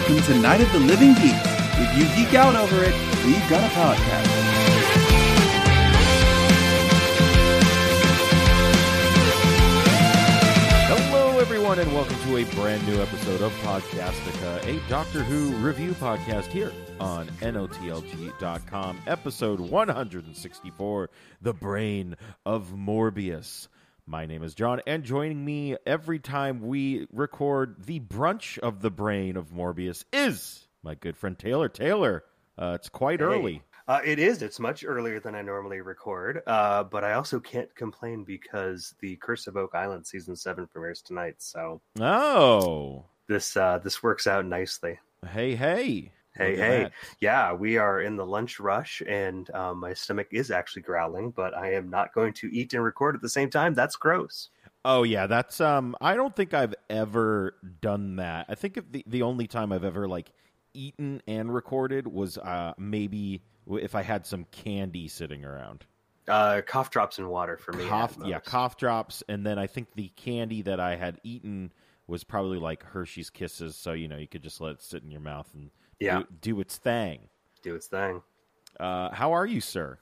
Welcome to Night of the Living Geek. If you geek out over it, we've got a podcast. Hello, everyone, and welcome to a brand new episode of Podcastica, a Doctor Who review podcast here on NOTLG.com, episode 164 The Brain of Morbius. My name is John, and joining me every time we record the brunch of the brain of Morbius is my good friend Taylor. Taylor, uh, it's quite Hey. early. Uh, it is. It's much earlier than I normally record, uh, but I also can't complain because the Curse of Oak Island season seven premieres tonight. So Oh, this uh, this works out nicely. hey, hey. Hey, hey. that. Yeah, we are in the lunch rush, and um, my stomach is actually growling, but I am not going to eat and record at the same time. That's gross. Oh yeah, that's um. I don't think I've ever done that. I think the the only time I've ever like eaten and recorded was uh maybe if I had some candy sitting around. Uh, cough drops and water for me. Cough, yeah, cough drops, and then I think the candy that I had eaten was probably like Hershey's Kisses. So you know you could just let it sit in your mouth and Yeah, do, do its thing. do its thing. Uh, how are you, sir?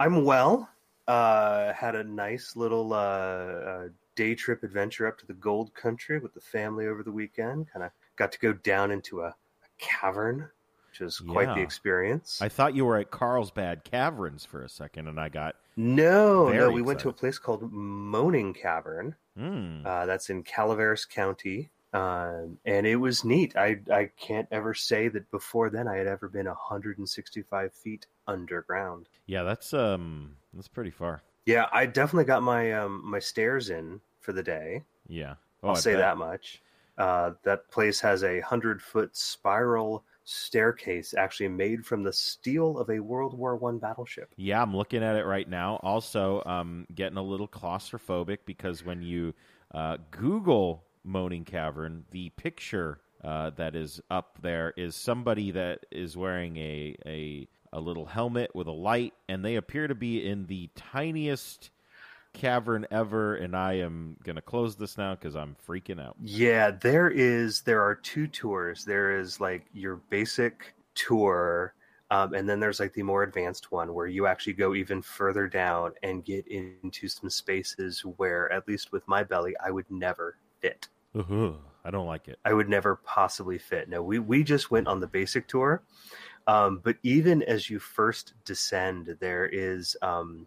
I'm well. Uh, had a nice little uh, uh, day trip adventure up to the Gold Country with the family over the weekend. Kind of got to go down into a, a cavern, which was quite the experience. I thought you were at Carlsbad Caverns for a second, and I got no, no, we went to a place called Moaning Cavern. Uh, that's in Calaveras County. Um, and it was neat. I I can't ever say that before then I had ever been 165 feet underground. yeah, that's um that's pretty far. Yeah, I definitely got my um my stairs in for the day. Yeah, Oh, I'll I say bet. that much. Uh, that place has a hundred foot spiral staircase actually made from the steel of a World War One battleship. Yeah, I'm looking at it right now. Also, um, getting a little claustrophobic because when you uh, Google Moaning Cavern, the picture uh, that is up there is somebody that is wearing a, a a little helmet with a light, and they appear to be in the tiniest cavern ever. And I am gonna close this now because I'm freaking out. Yeah, there is. There are two tours. There is like your basic tour, um, and then there's like the more advanced one where you actually go even further down and get into some spaces where, at least with my belly, I would never fit. I don't like it. I would never possibly fit. No, we we just went on the basic tour, um, but even as you first descend, there is um,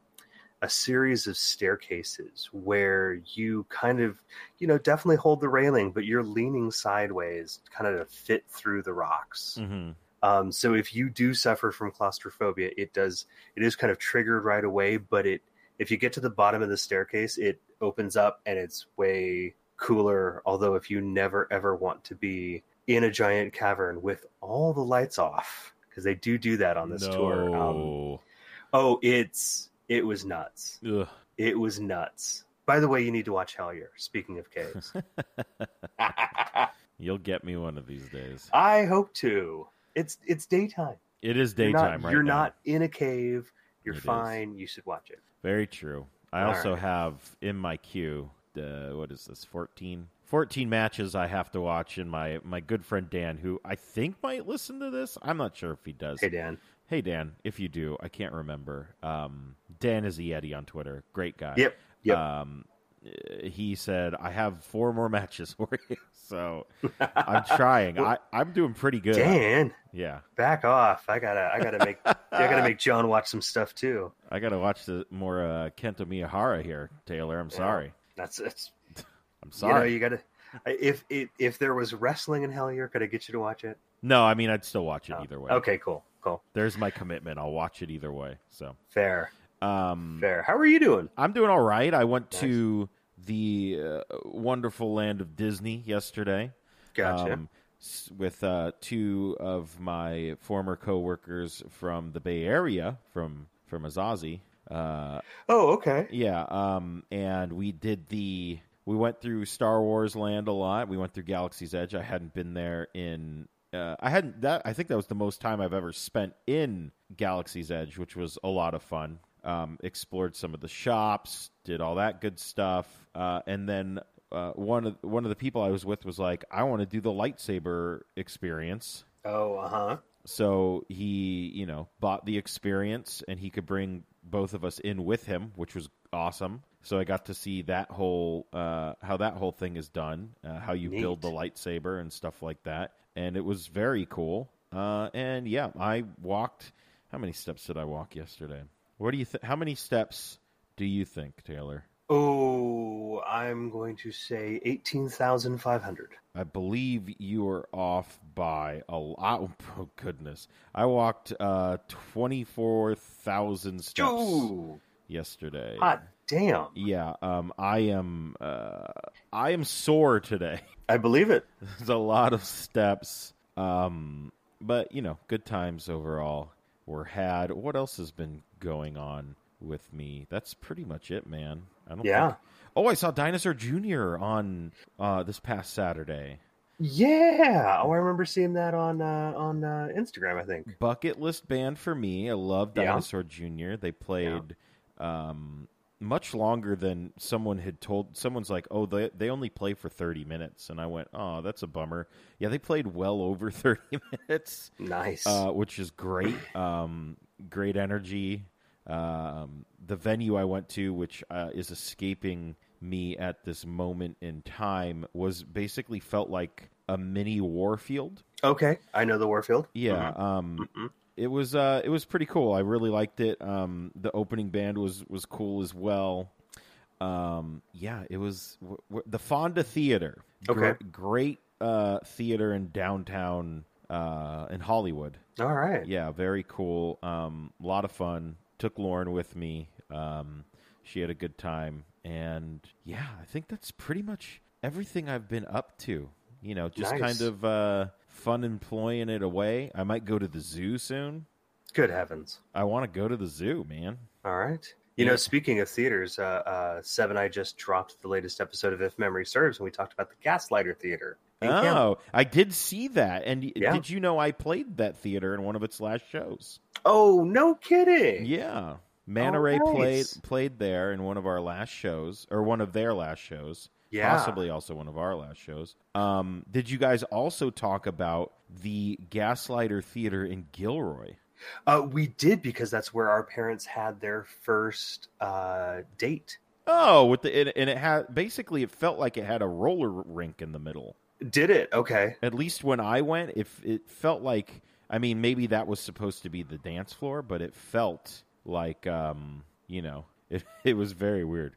a series of staircases where you kind of, you know, definitely hold the railing, but you're leaning sideways, kind of to fit through the rocks. hmm Um, so if you do suffer from claustrophobia, it does it is kind of triggered right away. But it if you get to the bottom of the staircase, it opens up and it's way cooler. Although if you never ever want to be in a giant cavern with all the lights off, because they do do that on this tour. Um, oh, it's it was nuts. Ugh. It was nuts. By the way, you need to watch Hellier. Speaking of caves, You'll get me one of these days. I hope to. It's it's daytime. It is You're not- daytime right You're now. not in a cave. You're It is. fine. You should watch it. Very true. I All also right. have in my queue, uh, what is this, 14? 14 matches I have to watch, and my, my good friend Dan, who I think might listen to this. I'm not sure if he does. Hey Dan. Hey, Dan, if you do, I can't remember. Um, Dan is a Yeti on Twitter. Great guy. Yep. Yep. Um, he said, I have four more matches for you. So I'm trying. I, I'm doing pretty good. Dan, Yeah. back off. I gotta I gotta make I gotta make John watch some stuff too. I got to watch the more uh, Kento Miyahara here, Taylor. I'm Yeah. sorry. That's it's I'm sorry. you know you gotta if if if there was wrestling in Hellier, could I get you to watch it? No, I mean I'd still watch it Oh, either way. Okay, cool, cool, There's my commitment. I'll watch it either way. So, fair, um, fair. How are you doing? I'm doing all right. I went Nice. to the uh, wonderful land of Disney yesterday. Gotcha. um, with uh, two of my former coworkers from the Bay Area, from from Azazi. Uh, oh, okay. yeah, um, and we did the. We went through Star Wars Land a lot. We went through Galaxy's Edge. I hadn't been there in. Uh, I hadn't that. I think that was the most time I've ever spent in Galaxy's Edge, which was a lot of fun. Um, explored some of the shops, did all that good stuff, uh, and then uh, one of one of the people I was with was like, I want to do the lightsaber experience. Oh, uh huh. So he, you know, bought the experience and he could bring both of us in with him, which was awesome. So I got to see that whole uh, how that whole thing is done, uh, how you Neat. build the lightsaber and stuff like that, and it was very cool. Uh, and yeah, I walked. How many steps did I walk yesterday? What do you think? How many steps do you think, Taylor? Oh, I'm going to say 18,500. I believe you are off by a lot. Oh goodness, I walked uh, twenty four thousand steps Ooh, yesterday. hot damn. Yeah, um, I am. Uh, I am sore today. I believe it. There's a lot of steps, um, but you know, good times overall were had. What else has been going on with me? That's pretty much it, man. I don't. Yeah. Think... Oh, I saw Dinosaur Junior on uh, this past Saturday. Yeah. Oh, I remember seeing that on uh, on uh, Instagram, I think. Bucket list band for me. I love Yeah. Dinosaur Junior. They played um, much longer than someone had told. Someone's like, "Oh, they they only play for thirty minutes," and I went, "Oh, that's a bummer." Yeah, they played well over thirty minutes, Nice. uh, which is great. Um, great energy. Um, the venue I went to, which uh, is escaping me at this moment in time, was basically felt like a mini Warfield. okay. I know the Warfield. Yeah, um, Mhm. Mm-mm. it was uh, it was pretty cool. I really liked it. Um, the opening band was was cool as well. Um, yeah, it was w- w- the Fonda Theater. Okay. great uh, theater in downtown uh, in Hollywood. All right. Yeah, very cool. Um, a lot of fun. Took Lauren with me. Um, she had a good time, and yeah, I think that's pretty much everything I've been up to. You know, just Nice. kind of uh, fun employing it away. I might go to the zoo soon. Good heavens. I want to go to the zoo, man. All right. You Yeah. know, speaking of theaters, uh, uh, Seven I just dropped the latest episode of If Memory Serves, and we talked about the Gaslighter Theater. Oh, I did see that. And Yeah. did you know I played that theater in one of its last shows? Oh, no kidding. Yeah. Manta Ray nice. played played there in one of our last shows, or one of their last shows. Yeah. Possibly also one of our last shows. Um, did you guys also talk about the Gaslighter Theater in Gilroy? Uh, we did because that's where our parents had their first uh, date. Oh, with the and, and it had basically it felt like it had a roller rink in the middle. Did it? Okay. At least when I went, if it felt like I mean maybe that was supposed to be the dance floor, but it felt like um, you know, it it was very weird.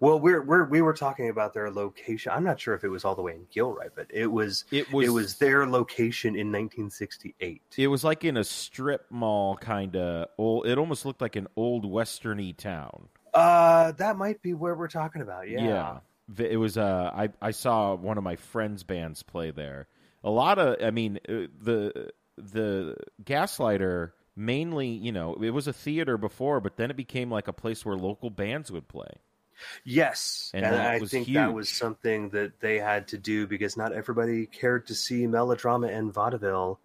Well, we're, we're we were talking about their location. I'm not sure if it was all the way in Gilroy, but it was It was it was their location in 1968. It was like in a strip mall kind of old. It almost looked like an old westerny town. Uh, that might be where we're talking about. Yeah. V- It was. Uh, I I saw one of my friends' bands play there. A lot of. I mean, uh, the the Gaslighter mainly. You know, it was a theater before, but then it became like a place where local bands would play. Yes, And and, I think that was something that they had to do because not everybody cared to see melodrama and vaudeville,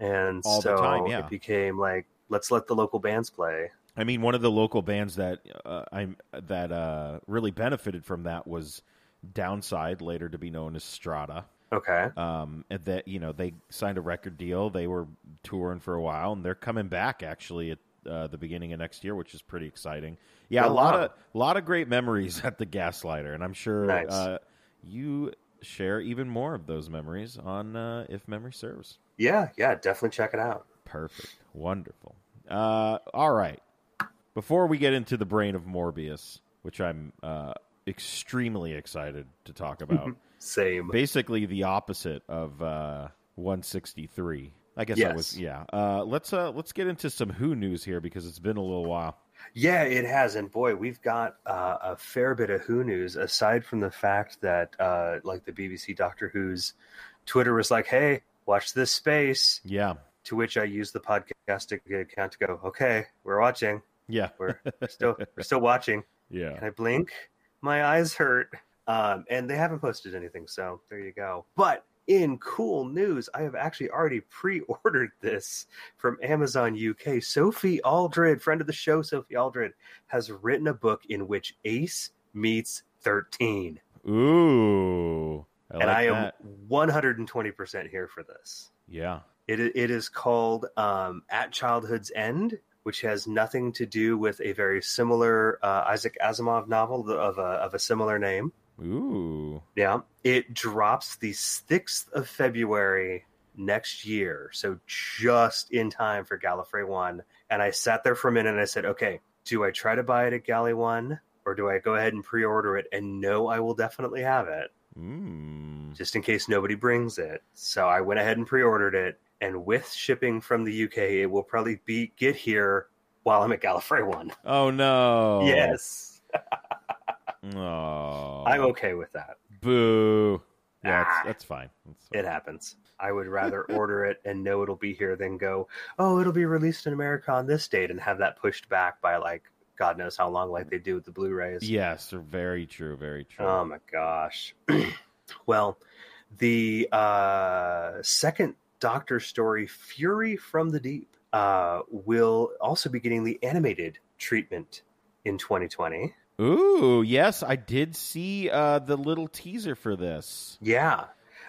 and All so time, yeah. it became like let's let the local bands play. I mean, one of the local bands that uh, I that uh, really benefited from that was Downside, later to be known as Strata. Okay, um, and that you know they signed a record deal. They were touring for a while, and they're coming back actually at uh, the beginning of next year, which is pretty exciting. Yeah, a Oh, lot of lot of great memories at the Gaslighter, and I'm sure Nice. uh, you share even more of those memories on uh, if memory serves. yeah, yeah, definitely check it out. Perfect, wonderful. Uh, all right, before we get into the brain of Morbius, which I'm uh, extremely excited to talk about. Same. basically the opposite of uh, 163. I guess I was yeah. Uh, let's uh, let's get into some Who news here because it's been a little while. Yeah, it has, and boy, we've got uh, a fair bit of Who news. Aside from the fact that, uh, like the BBC Doctor Who's Twitter was like, "Hey, watch this space," Yeah, to which I used the podcast account to go, "Okay, we're watching. Yeah, We're still we're still watching." yeah. Can I blink? My eyes hurt. Um, and they haven't posted anything, so there you go. But in cool news, I have actually already pre-ordered this from Amazon UK. Sophie Aldred, friend of the show, Sophie Aldred, has written a book in which Ace meets 13. Ooh, I and like I am 120% here for this. Yeah. It, it is called um, At Childhood's End, which has nothing to do with a very similar uh, Isaac Asimov novel of a, of a similar name. Ooh. Yeah. It drops the 6th of February next year. So just in time for Gallifrey 1. And I sat there for a minute and I said, okay, do I try to buy it at Galley 1 or do I go ahead and pre order it and know I will definitely have it Mm. just in case nobody brings it? So I went ahead and pre ordered it. And with shipping from the UK, it will probably be get here while I'm at Gallifrey 1. Oh no. Yes. Oh. I'm okay with that. Boo. Yeah, that's, Ah. that's fine. That's fine. It happens. I would rather order it and know it'll be here than go, oh, it'll be released in America on this date and have that pushed back by like God knows how long, like they do with the Blu-rays. Yes, they're very true. Very true. Oh my gosh. well, the uh, second Doctor story, Fury from the Deep, uh, will also be getting the animated treatment in 2020. Ooh, yes, I did see uh, the little teaser for this. Yeah.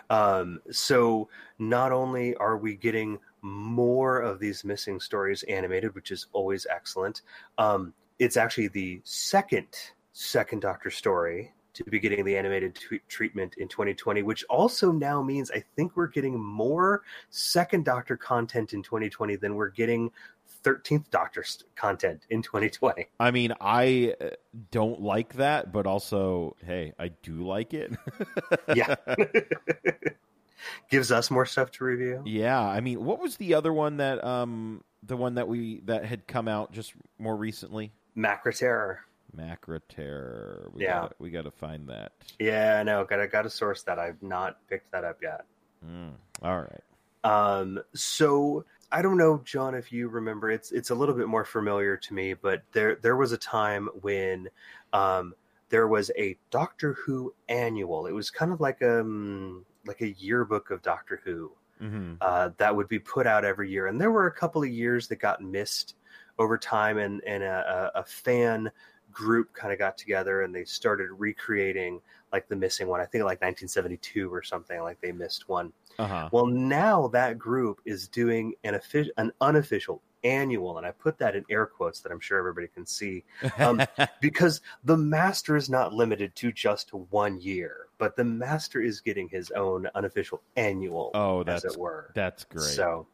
Um, so not only are we getting more of these missing stories animated, which is always excellent, um, it's actually the second second Doctor story to be getting the animated t- treatment in 2020, which also now means I think we're getting more second Doctor content in 2020 than we're getting 13th Doctor content in 2020. I mean, I uh, don't like that, but also, hey, I do like it. Yeah. Gives us more stuff to review. yeah. I mean, what was the other one that um the one that we that had come out just more recently? Macra Terror. Macra Terror. We Yeah. gotta, we got to find that. Yeah, I know. Gotta gotta source that. I've not picked that up yet. Mm, all right. Um, so I don't know, John, if you remember. It's it's a little bit more familiar to me, but there there was a time when um, there was a Doctor Who annual. It was kind of like um like a yearbook of Doctor Who hmm uh, that would be put out every year. And there were a couple of years that got missed over time, and, and a, a a fan group kind of got together and they started recreating like the missing one. I think like 1972 or something, like they missed one. Uh huh. Well, now that group is doing an official, an unofficial annual, and I put that in air quotes that I'm sure everybody can see um, because the master is not limited to just one year, but the master is getting his own unofficial annual, oh, as that's it were. that's great. So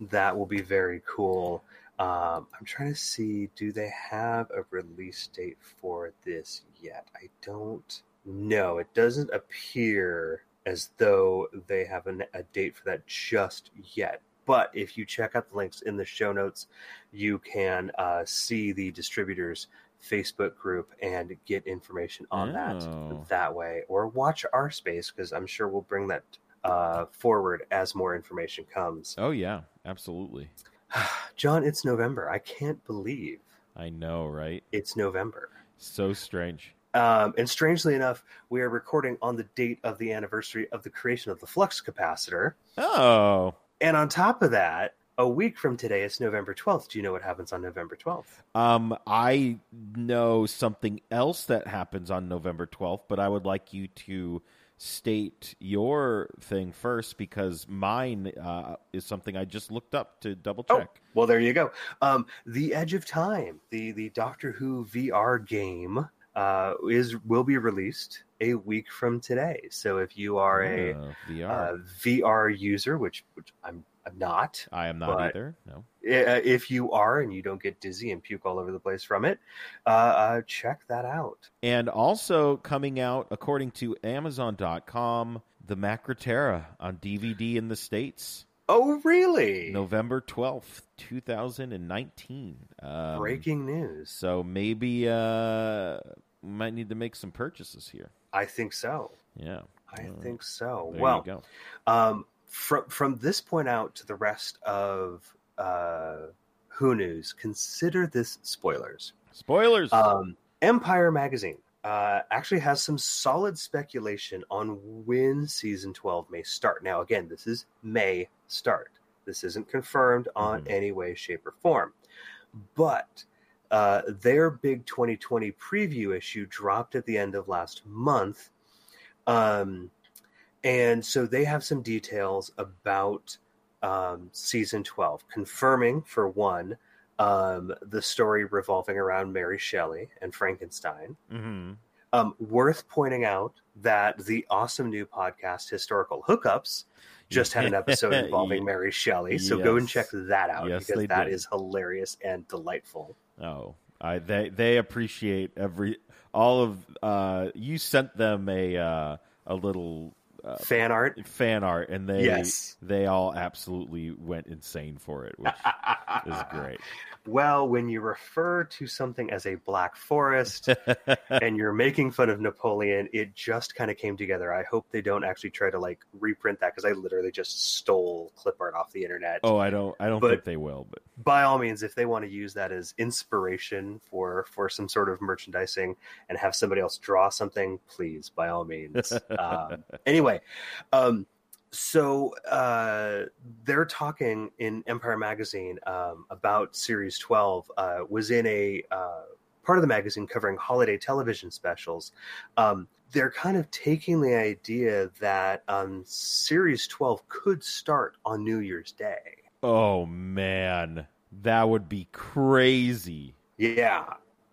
that will be very cool. Um, I'm trying to see, do they have a release date for this yet? I don't know. It doesn't appear as though they have an, a date for that just yet. But if you check out the links in the show notes, you can uh, see the distributors Facebook group and get information on Oh. that that way, or watch our space because I'm sure we'll bring that uh, forward as more information comes. oh yeah, absolutely. John, it's November. I can't believe I know, right? it's November. So strange. Um, and strangely enough, we are recording on the date of the anniversary of the creation of the flux capacitor. Oh, And on top of that, a week from today, it's November 12th. Do you know what happens on November 12th? Um, I know something else that happens on November 12th, but I would like you to state your thing first because mine uh, is something I just looked up to double Oh. check. Well, there you go. Um, the Edge of Time, the the Doctor Who VR game, uh, is will be released a week from today. So if you are a Oh, VR. uh, VR user, which which I'm, I'm not, I am not either. No. uh, if you are and you don't get dizzy and puke all over the place from it, uh, uh, check that out. And also coming out, according to Amazon.com, the Macra Terror on DVD in the States, Oh, really? November 12th, 2019. Um, Breaking news. So maybe uh, we might need to make some purchases here. I think so. Yeah. I think so. There well, you go. um, from from this point out to the rest of uh, Who News, consider this spoilers. Spoilers. Um, Empire magazine uh, actually has some solid speculation on when season twelve may start. Now, again, this is may start. This isn't confirmed on Mhm. any way, shape, or form, but. Uh, their big 2020 preview issue dropped at the end of last month, Um, and so they have some details about um, season 12, confirming, for one, um, the story revolving around Mary Shelley and Frankenstein. Mm-hmm. Um, worth pointing out that the awesome new podcast, Historical Hookups, just had an episode involving Mary Shelley. So go and check that out Yes, because that did. is hilarious and delightful. Oh, I they they appreciate every all of uh you sent them a uh a little uh, Fan art. fan art and they Yes. they all absolutely went insane for it, which is great. Well, when you refer to something as a black forest and you're making fun of Napoleon, it just kind of came together. I hope they don't actually try to like reprint that because I literally just stole clip art off the internet. oh, I don't I don't But- think they will, but By all means, if they want to use that as inspiration for for some sort of merchandising and have somebody else draw something, please, by all means. um, anyway, um, so uh, they're talking in Empire Magazine um, about Series 12. Uh, was in a uh, part of the magazine covering holiday television specials. Um, they're kind of taking the idea that um, Series 12 could start on New Year's Day. oh man, that would be crazy. Yeah.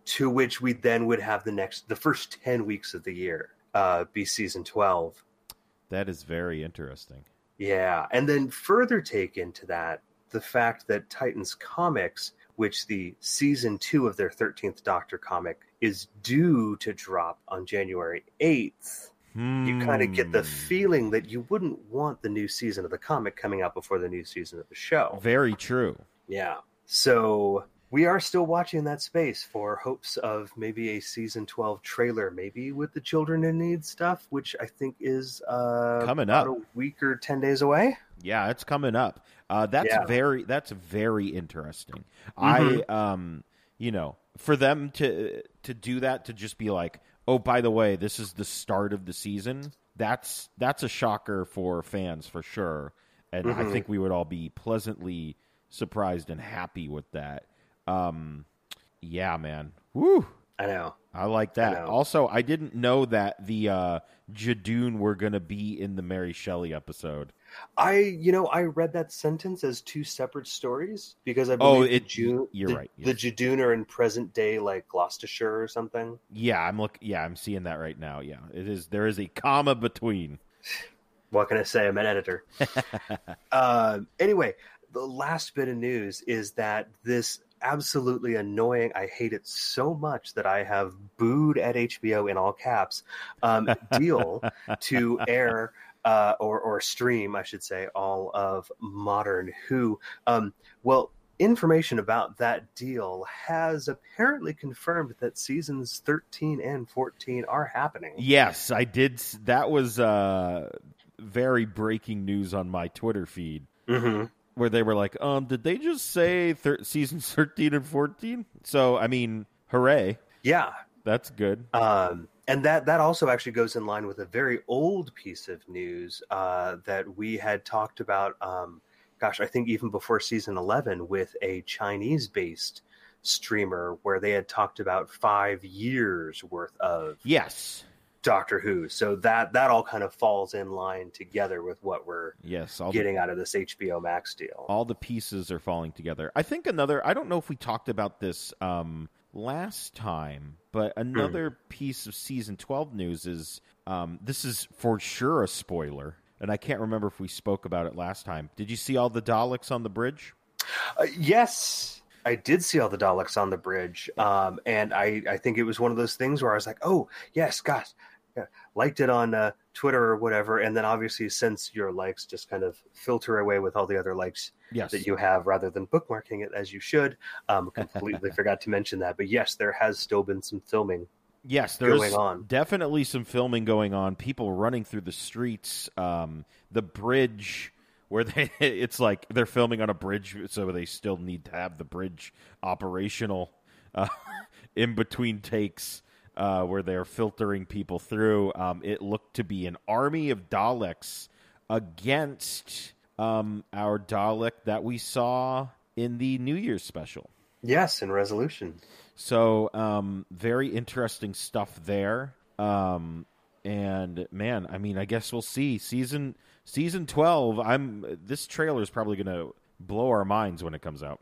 To which we then would have the next, the first 10 weeks of the year uh, be season 12. That is very interesting. Yeah. And then further take into that the fact that Titans Comics, which the season two of their 13th Doctor comic is due to drop on January 8th, you kind of get the Hmm. feeling that you wouldn't want the new season of the comic coming out before the new season of the show. Very true. Yeah. So we are still watching that space for hopes of maybe a season 12 trailer, maybe with the children in need stuff, which I think is uh, Coming about up. a week or 10 days away. Yeah, it's coming up. Uh, that's Yeah. very that's very interesting. Mhm. I um you know for them to to do that to just be like oh by the way this is the start of the season that's that's a shocker for fans for sure and I Mhm. think we would all be pleasantly surprised and happy with that. Um, yeah, man. Woo. I know. I like that. know. also, I didn't know that the uh, Judoon were going to be in the Mary Shelley episode. I, you know, I read that sentence as two separate stories because I Oh, believe it- the Ju- you're the, right, The yes. Judoon are in present day, like Gloucestershire or something. Yeah, I'm look. Yeah, I'm seeing that right now. Yeah, it is. There is a comma between. What can I say? I'm an editor. uh, anyway, the last bit of news is that this absolutely annoying, I hate it so much that I have booed at HBO in all caps, um, deal to air. Uh, or, or stream, I should say, all of Modern Who. Um, well, information about that deal has apparently confirmed that seasons 13 and 14 are happening. Yes, I did. That was uh, very breaking news on my Twitter feed, hmm where they were like, "Um, did they just say thir- seasons 13 and 14?" So, I mean, hooray! Yeah, That's good. Um, and that that also actually goes in line with a very old piece of news uh, that we had talked about. Um, gosh, I think even before season eleven, with a Chinese-based streamer, where they had talked about five years worth of Yes, Doctor Who. So that that all kind of falls in line together with what we're yes. All the getting out of this HBO Max deal. all the pieces are falling together. I think another I don't know if we talked about this um last time, but another piece of season 12 news is um this is for sure a spoiler. And I can't remember if we spoke about it last time. Did you see all the Daleks on the bridge? Uh, yes, I did see all the Daleks on the bridge, um, and I, I think it was one of those things where I was like, "Oh, yes, gosh," yeah, liked it on uh, Twitter or whatever, and then obviously since your likes just kind of filter away with all the other likes Yes. that you have, rather than bookmarking it as you should, um, completely forgot to mention that. But yes, there has still been some filming. Yes, there's going on. definitely some filming going on. People running through the streets. Um, the bridge where they it's like they're filming on a bridge, so they still need to have the bridge operational uh, in between takes. Uh, where they're filtering people through. Um, it looked to be an army of Daleks against um, our Dalek that we saw in the New Year's special. Yes, in resolution. So, um, very interesting stuff there. Um, And man, I mean, I guess we'll see season season twelve. I'm this trailer is probably going to blow our minds when it comes out.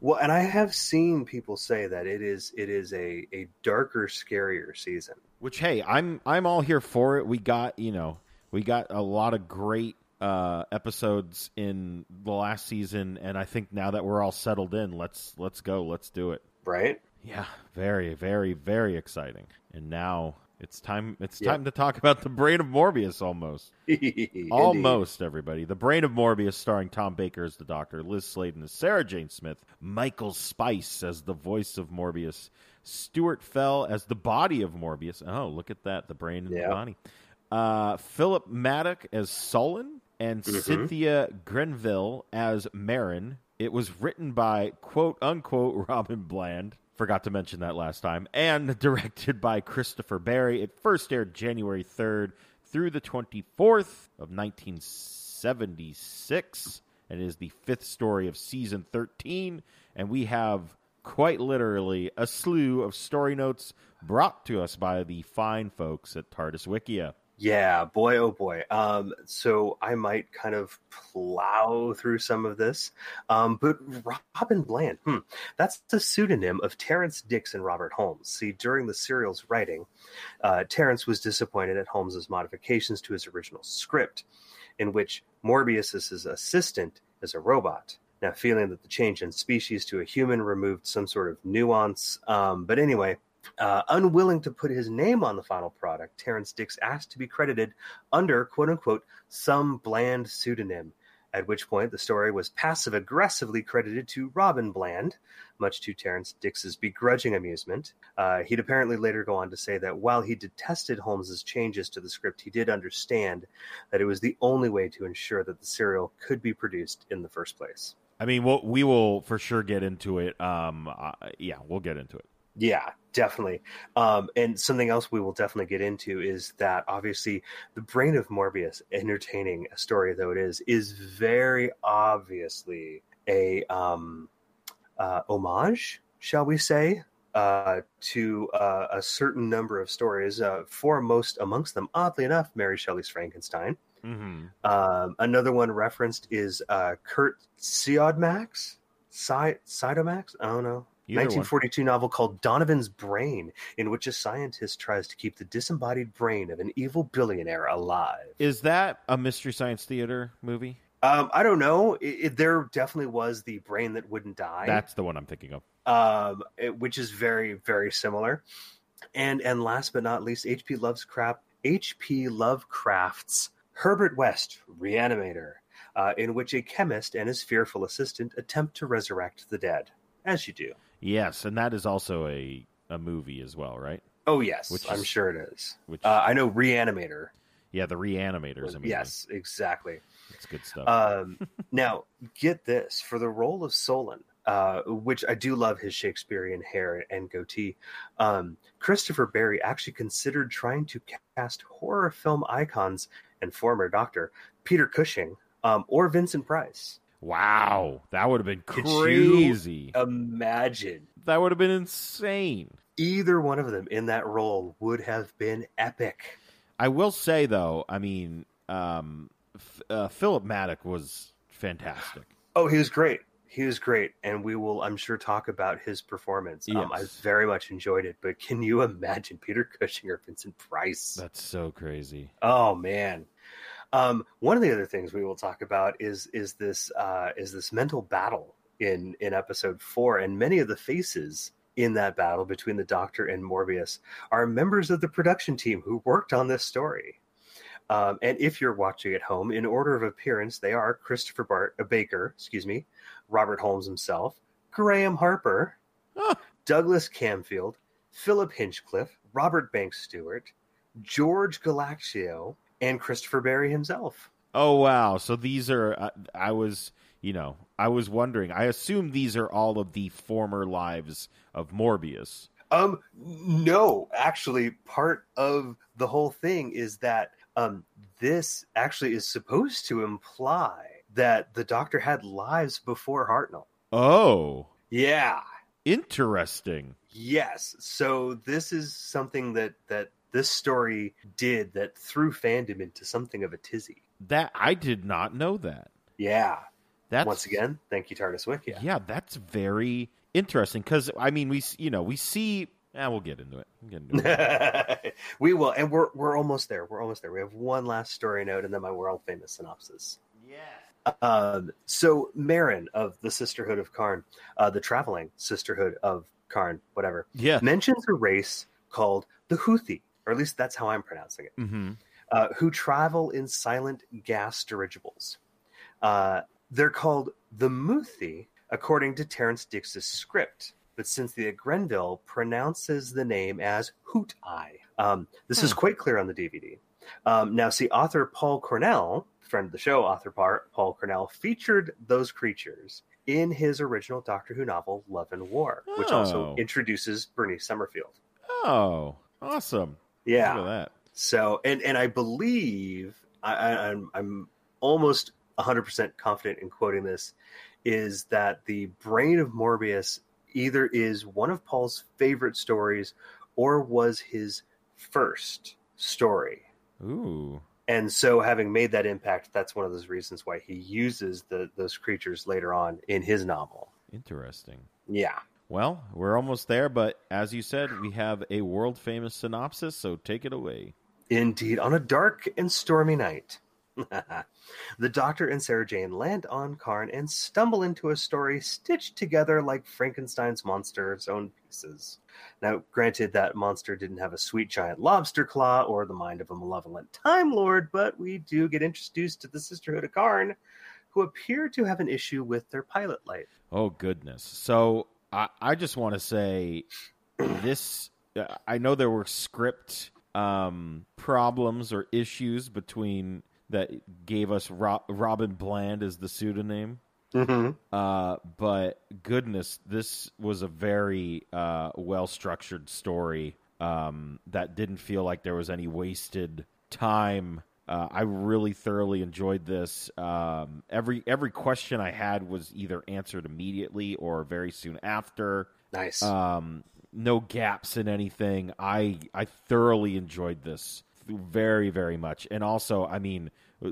Well, and I have seen people say that it is it is a a darker, scarier season. Which hey, I'm I'm all here for it. We got you know we got a lot of great uh, episodes in the last season, and I think now that we're all settled in, let's let's go, let's do it. Right? Yeah, very, very, very exciting. And now it's time. It's Yeah. time to talk about the Brain of Morbius. Almost, almost everybody. The Brain of Morbius, starring Tom Baker as the Doctor, Liz Sladen as Sarah Jane Smith, Michael Spice as the voice of Morbius, Stuart Fell as the body of Morbius. Oh, look at that, the brain and Yeah. the body. Uh, Philip Maddock as Solon, and Mhm. Cynthia Grenville as Maren. It was written by quote unquote Robin Bland. Forgot to mention that last time. And directed by Christopher Barry. It first aired January 3rd through the 24th of 1976 and is the fifth story of season 13. And we have quite literally a slew of story notes brought to us by the fine folks at TARDIS Wikia. Yeah, boy, oh boy. Um, so I might kind of plow through some of this. Um, but Robin Bland, hmm, that's the pseudonym of Terrance Dicks and Robert Holmes. See, during the serial's writing, uh, Terrance was disappointed at Holmes's modifications to his original script, in which Morbius's assistant is a robot. Now, feeling that the change in species to a human removed some sort of nuance. Um, but anyway, uh, unwilling to put his name on the final product, Terrance Dicks asked to be credited under quote unquote some bland pseudonym, at which point the story was passive aggressively credited to Robin Bland, much to Terrance Dicks's begrudging amusement. Uh, he'd apparently later go on to say that while he detested Holmes's changes to the script, he did understand that it was the only way to ensure that the serial could be produced in the first place. I mean, we'll, we will for sure get into it. Um, uh, yeah, we'll get into it. Yeah, definitely. Um, and something else we will definitely get into is that obviously the brain of Morbius, entertaining a story though it is, is very obviously a um, uh, homage, shall we say, uh, to uh, a certain number of stories. Uh, foremost amongst them, oddly enough, Mary Shelley's Frankenstein. Mm-hmm. Um, another one referenced is uh, Curt Siodmak's, Si- Sidomax. I don't know. Either one. 1942 novel called Donovan's Brain, in which a scientist tries to keep the disembodied brain of an evil billionaire alive. Is that a Mystery Science Theater movie? Um, I don't know. It, it- there definitely was the brain that wouldn't die, That's the one I'm thinking of. um, it- which is very, very similar. And and last but not least, H.P. Lovecraft, H.P. Lovecraft's Herbert West, Reanimator, uh, in which a chemist and his fearful assistant attempt to resurrect the dead, as you do. Yes, and that is also a a movie as well, right? Oh yes, Which I'm is- sure it is. Which Uh, I know Reanimator. yeah, the Reanimators. a movie. Yes, exactly. it's good stuff. Um, now, get this for the role of Solon, uh, which I do love his Shakespearean hair and goatee. Um, Christopher Barry actually considered trying to cast horror film icons and former Doctor Peter Cushing um, or Vincent Price. Wow, that would have been Could crazy. Imagine that would have been insane. either one of them in that role would have been epic. I will say though, I mean, um, uh, Philip Maddock was fantastic. Oh, he was great. He was great, and we will, I'm sure, talk about his performance. Um, I very much enjoyed it. But can you imagine Peter Cushing or Vincent Price? That's so crazy. Oh man. Um, one of the other things we will talk about is is this uh, is this mental battle in in episode four, and many of the faces in that battle between the Doctor and Morbius are members of the production team who worked on this story. Um, and if you're watching at home, in order of appearance, they are Christopher Bart, uh, Baker, excuse me, Robert Holmes himself, Graeme Harper, Huh. Douglas Camfield, Philip Hinchcliffe, Robert Banks Stewart, George Gallaccio, and Christopher Barry himself. Oh wow! So these are uh, I was you know I was wondering. I assume these are all of the former lives of Morbius. Um, no, actually, part of the whole thing is that um, this actually is supposed to imply that the Doctor had lives before Hartnell. Oh, Yeah, interesting. Yes. So this is something that that this story did that threw fandom into something of a tizzy. That I did not know that. Yeah. That's Once again, thank you, TARDIS Wikia. yeah, that's very interesting because I mean we you know we see. Eh, we'll get into it. We'll get into it. we will, and we're we're almost there. We're almost there. We have one last story note, and then my world famous synopsis. yeah. Um, so Maren of the Sisterhood of Karn, uh, the traveling Sisterhood of Karn, whatever, Yeah. mentions a race called the Hoothi, or at least that's how I'm pronouncing it, hmm uh, who travel in silent gas dirigibles. Uh, they're called the Muthi, according to Terrance Dicks's script. But since the Grenville pronounces the name as Hoot Eye, um, this is Hmm. quite clear on the DVD. Um, now, see, author Paul Cornell, friend of the show, author Paul Cornell, featured those creatures in his original Doctor Who novel, Love and War, which also Oh. introduces Bernice Summerfield. Oh, awesome! Yeah. That. So, and and I believe I, I, I'm I'm almost 100 percent confident in quoting this is that the brain of Morbius either is one of Paul's favorite stories or was his first story. Ooh. And so, having made that impact, that's one of those reasons why he uses the those creatures later on in his novel. Interesting. Yeah. Well, we're almost there, but as you said, we have a world famous synopsis, so take it away. Indeed, on a dark and stormy night, the Doctor and Sarah Jane land on Karn and stumble into a story stitched together like Frankenstein's monster's own pieces. Now, granted, that monster didn't have a sweet giant lobster claw or the mind of a malevolent Time Lord, but we do get introduced to the Sisterhood of Karn, who appear to have an issue with their pilot light. Oh goodness! So I, I just want to say this. uh, I know there were script um, problems or issues between that gave us Ro- Robin Bland as the pseudonym. Mm-hmm. Uh, but goodness, this was a very uh, well structured story um, that didn't feel like there was any wasted time. Uh, I really thoroughly enjoyed this. Um, every every question I had was either answered immediately or very soon after. Nice. Um, no gaps in anything. I I thoroughly enjoyed this very very much, and also, I mean, uh,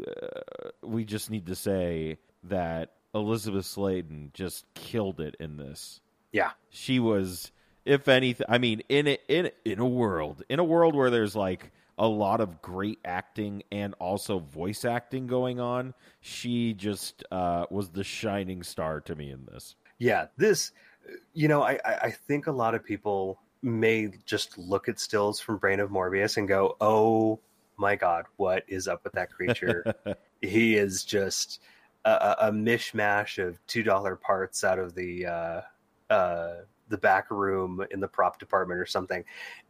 we just need to say that Elizabeth Sladen just killed it in this. yeah. She was, if anything, I mean, in a, in in a world in a world where there's like a lot of great acting and also voice acting going on, she just uh, was the shining star to me in this. Yeah, this, you know, I, I think a lot of people may just look at stills from Brain of Morbius and go, "Oh my God, what is up with that creature? he is just a, a, mishmash of two dollar parts out of the uh, uh, the back room in the prop department or something."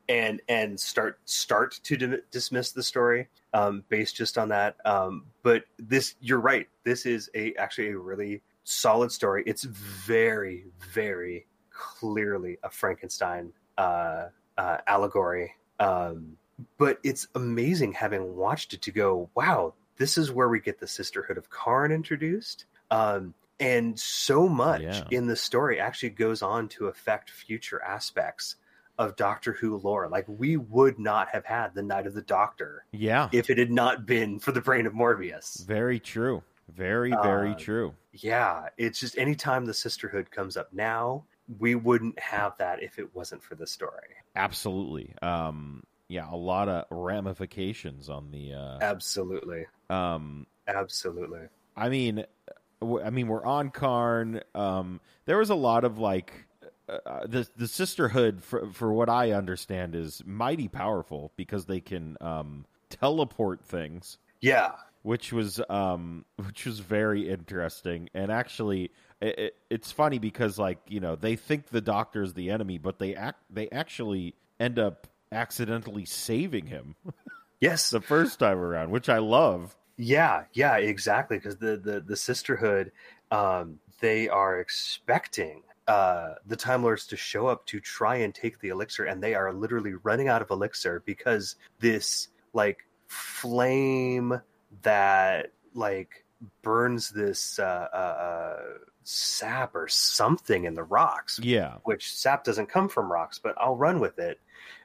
And and start start to dismiss the story um, based just on that. Um, but this, you're right. This is a actually a really solid story. It's very, very clearly a Frankenstein uh, uh, allegory. Um, but it's amazing having watched it to go, wow, this is where we get the Sisterhood of Karn introduced. Um, and so much Yeah. in the story actually goes on to affect future aspects of Doctor Who lore. Like we would not have had the Night of the Doctor Yeah, if it had not been for the brain of Morbius. very true. Very very Uh, true. Yeah, it's just anytime the sisterhood comes up now, we wouldn't have that if it wasn't for the story. Absolutely. Um, yeah, a lot of ramifications on the. Uh, Absolutely, um, absolutely. I mean, I mean, we're on Karn. Um, there was a lot of like uh, the the sisterhood, for for what I understand, is mighty powerful because they can um, teleport things, Yeah, which was um, which was very interesting. And actually, it, it, it's funny because like you know they think the doctor is the enemy, but they act they actually end up accidentally saving him yes, the first time around, which I love. yeah, yeah, exactly. Because the the the sisterhood, um, they are expecting uh, the Time Lords to show up to try and take the elixir, and they are literally running out of elixir because this like flame that like burns this uh, uh, uh, sap or something in the rocks Yeah. which sap doesn't come from rocks, but I'll run with it.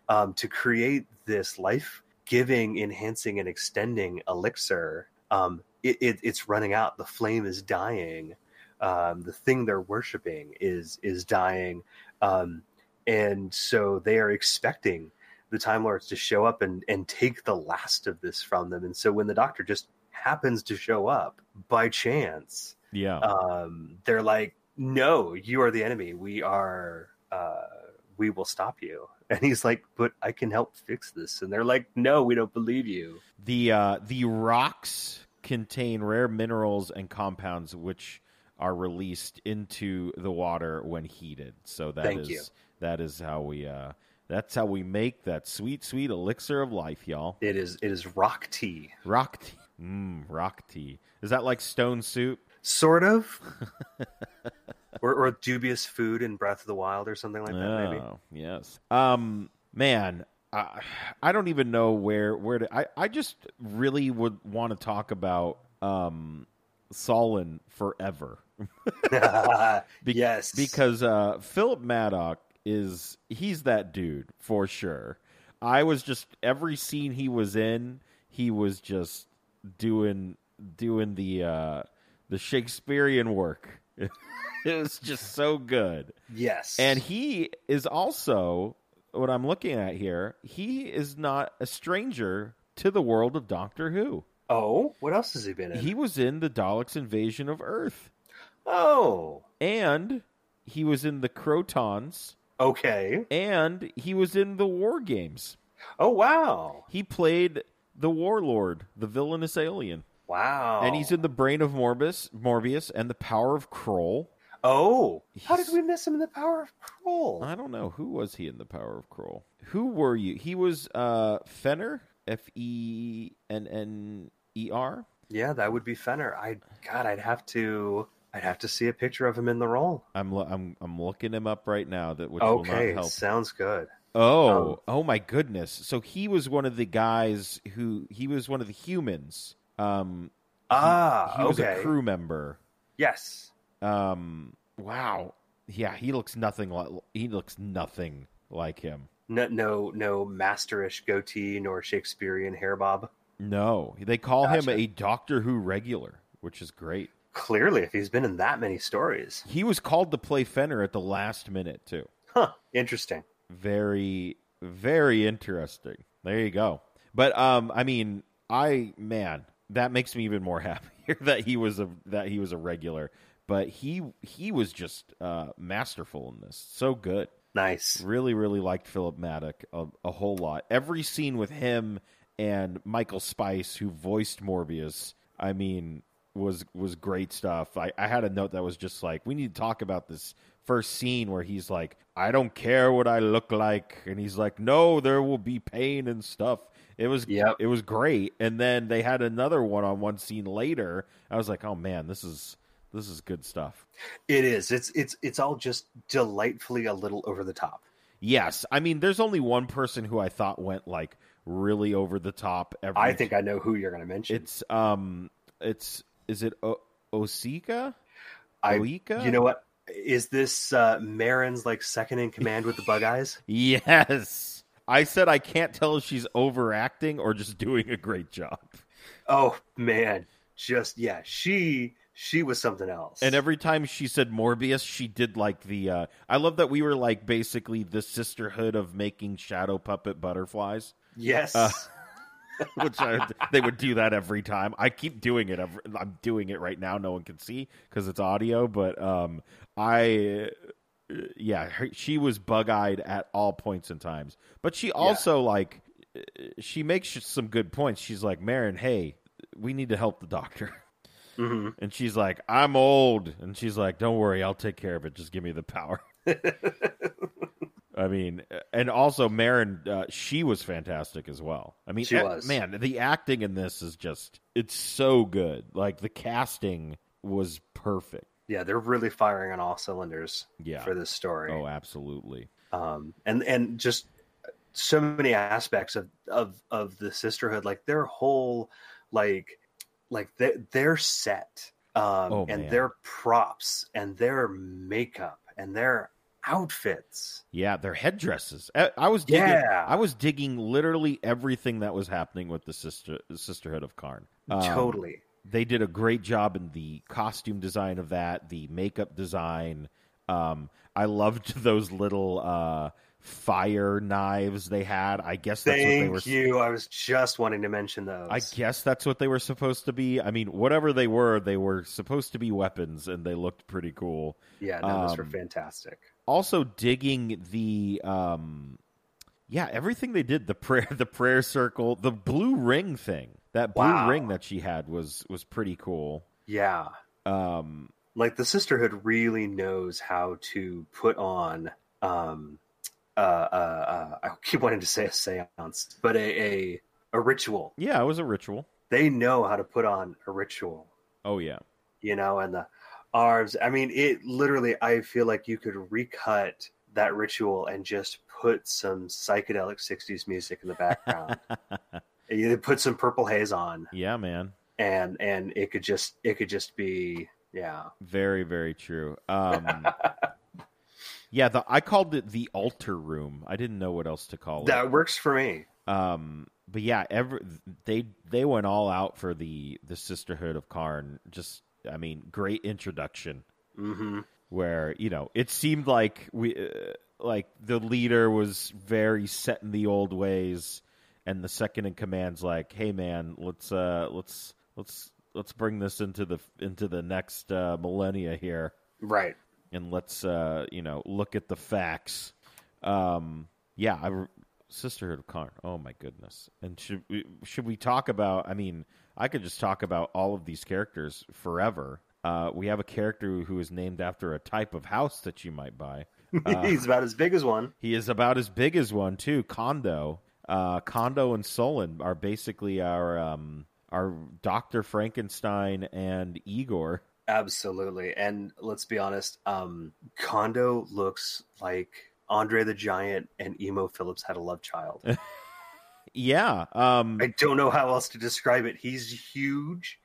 um, to create this life giving, enhancing, and extending elixir. Um, it, it, it's running out. The flame is dying. Um, the thing they're worshiping is is dying, um, and so they are expecting the Time Lords to show up and and take the last of this from them. And so when the Doctor just happens to show up by chance, Yeah. um, they're like, "No, you are the enemy. We are. Uh, we will stop you." And he's like, "But I can help fix this." And they're like, "No, we don't believe you." The uh, the rocks contain rare minerals and compounds which are released into the water when heated. So that is Thank you. that is how we uh, that's how we make that sweet sweet elixir of life, y'all. It is. It is rock tea, Rock tea. Mmm, rock tea. Is that like stone soup? sort of, or, or dubious food in Breath of the Wild or something like that. Maybe. Oh, yes. Um, man, I, I don't even know where where to. I I just really would want to talk about um Solon forever. Be- yes, because uh, Philip Maddock is he's that dude for sure. I was just every scene he was in, he was just doing doing the uh, the Shakespearean work. it was just so good, yes, and he is also what I'm looking at here. He is not a stranger to the world of Doctor Who. Oh, what else has he been in? He was in the Daleks' invasion of Earth, oh, and he was in the Krotons. okay. and he was in the War Games. Oh, wow, He played the Warlord, the villainous alien, wow. and he's in the Brain of Morbius, Morbius, and the Power of Kroll. Oh, how did we miss him in the Power of Kroll? I don't know who was he in the Power of Kroll. Who were you? He was uh, Fenner, F E N N E R. Yeah, that would be Fenner. I God, I'd have to I'd have to see a picture of him in the role. I'm I'm I'm looking him up right now. That which will Okay, not help. sounds good. Oh, Um, oh my goodness! So he was one of the guys who he was one of the humans. Um, Ah, he was okay. a crew member. Yes. Um. Wow. Yeah, he looks nothing like he looks nothing like him. No no no masterish goatee nor Shakespearean hair bob. No, they call Gotcha. him a Doctor Who regular, which is great. Clearly, if he's been in that many stories. He was called to play Fenner at the last minute too. Huh. Interesting. Very, very interesting. There you go. But um, I mean, I man, that makes me even more happier that he was a that he was a regular. But he he was just uh, masterful in this. So good. Nice. Really, really liked Philip Maddock a, a whole lot. Every scene with him and Michael Spice, who voiced Morbius, I mean, was was great stuff. I, I had a note that was just like, we need to talk about this first scene where he's like, I don't care what I look like, and he's like, No, there will be pain and stuff. It was Yep. it was great. And then they had another one on one scene later. I was like, Oh man, this is this is good stuff. It is. It's it's it's all just delightfully a little over the top. Yes, I mean, there's only one person who I thought went like really over the top. Every I think I know who you're going to mention. it's um, it's is it o- Osika? I Oika? You know what? Is this uh Maren's like second in command with the bug eyes? Yes, I said I can't tell if she's overacting or just doing a great job. Oh man, just yeah, she she was something else. And every time she said Morbius, she did like the. uh I love that we were like basically the sisterhood of making shadow puppet butterflies. Yes, uh, which I, they would do that every time. I keep doing it. Every, I'm doing it right now. No one can see because it's audio. But um, I, uh, yeah, her, she was bug eyed at all points and times. But she also like, uh, she makes some good points. She's like, Maren, hey, we need to help the doctor. hmm And she's like, I'm old. And she's like, don't worry, I'll take care of it. Just give me the power. I mean, and also Maren, uh, she was fantastic as well. I mean, She eh, was. man, the acting in this is just, it's so good. Like the casting was perfect. yeah, they're really firing on all cylinders Yeah. for this story. Oh, absolutely. um, and and just so many aspects of of of the sisterhood, like their whole like like their, their set um, Oh, and man. their props and their makeup and their outfits. Yeah, their headdresses. I, was digging. Yeah. I was digging literally everything that was happening with the sister Sisterhood of Karn. Um, totally. they did a great job in the costume design of that, the makeup design. Um, I loved those little uh, fire knives they had. I guess that's what they Thank were. you. I was just wanting to mention those. I guess that's what they were supposed to be. I mean, whatever they were, they were supposed to be weapons, and they looked pretty cool. yeah, no, those were um, fantastic. Also, digging the um, yeah, everything they did the prayer, the prayer circle, the blue ring thing. That blue Wow. ring that she had was was pretty cool. Yeah. Um, like the sisterhood really knows how to put on um uh uh, uh i keep wanting to say a seance but a, a a ritual yeah, it was a ritual. they know how to put on a ritual Oh yeah, you know and the arms i mean it literally i feel like you could recut that ritual and just put some psychedelic 60s music in the background you put some purple haze on yeah, man. and and it could just it could just be yeah Very very true. Um, yeah, the I called it the altar room. I didn't know what else to call it. that works for me Um, but yeah, every they they went all out for the the Sisterhood of Karn. Just I mean, great introduction. Hmm where you know it seemed like we uh, like the leader was very set in the old ways, and the second in command's like, hey man, let's uh let's let's let's bring this into the into the next uh, millennia here. Right. And let's uh you know look at the facts. Um yeah I, sisterhood of karn. Oh my goodness. And should we should we talk about i mean i could just talk about all of these characters forever uh we have a character who is named after a type of house that you might buy Uh, He's about as big as one. he is about as big as one too kondo uh kondo and solon are basically our um our dr frankenstein and igor Absolutely. And let's be honest, um, Kondo looks like Andre the Giant and Emo Phillips had a love child. yeah um I don't know how else to describe it. He's huge,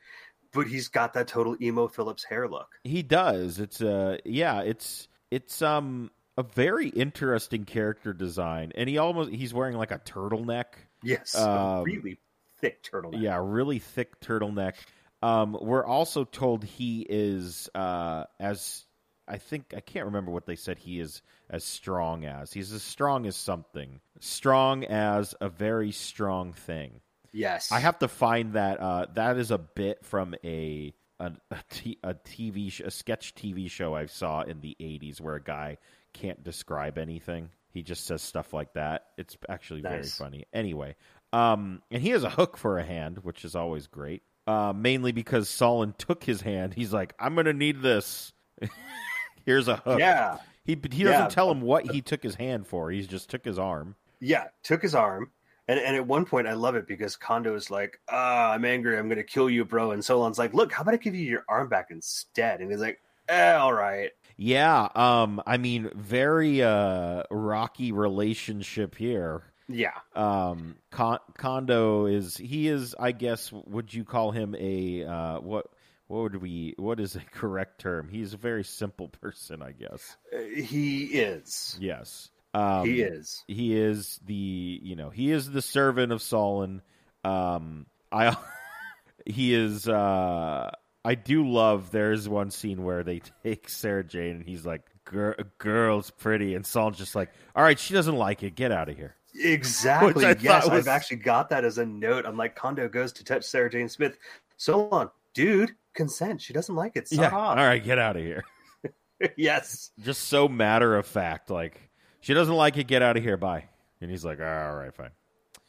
but he's got that total Emo Phillips hair look. He does. It's uh yeah, it's it's um a very interesting character design. And he almost he's wearing like a turtleneck. Yes, Um, a really thick turtleneck. Yeah, really thick turtleneck. Um we're also told he is uh as I think I can't remember what they said he is as strong as. He's as strong as something. Strong as a very strong thing. Yes, I have to find that. Uh, that is a bit from a a, a, t- a TV sh- a sketch TV show I saw in the '80s where a guy can't describe anything. He just says stuff like that. It's actually very funny. Anyway, um, and he has a hook for a hand, which is always great. Uh, mainly because Solon took his hand. He's like, "I'm gonna need this." Here's a hook. Yeah, He he doesn't Yeah. tell him what he took his hand for. He just took his arm. Yeah. Took his arm. And, and at one point, I love it because Kondo is like, "Ah, I'm angry. I'm going to kill you, bro." And Solon's like, "Look, how about I give you your arm back instead?" And he's like, eh, "All right." Yeah, um, I mean, very uh, rocky relationship here. Yeah, Um, Con- Kondo is he is, I guess, would you call him a uh, what? What would we? What is a correct term? He's a very simple person, I guess. Uh, he is. Yes, um, he is. He is the you know he is the servant of Solon. Um, I he is. uh I do love. There's one scene where they take Sarah Jane and he's like, "Girl, girl's pretty," and Solon's just like, "All right, she doesn't like it. Get out of here." Exactly. Which I thought yes, was- I've actually got that as a note. I'm like, Kondo goes to touch Sarah Jane Smith. Solon, dude, consent. She doesn't like it. Stop. All right, get out of here. yes. Just so matter of fact, like she doesn't like it. Get out of here. Bye. And he's like, "All right, fine."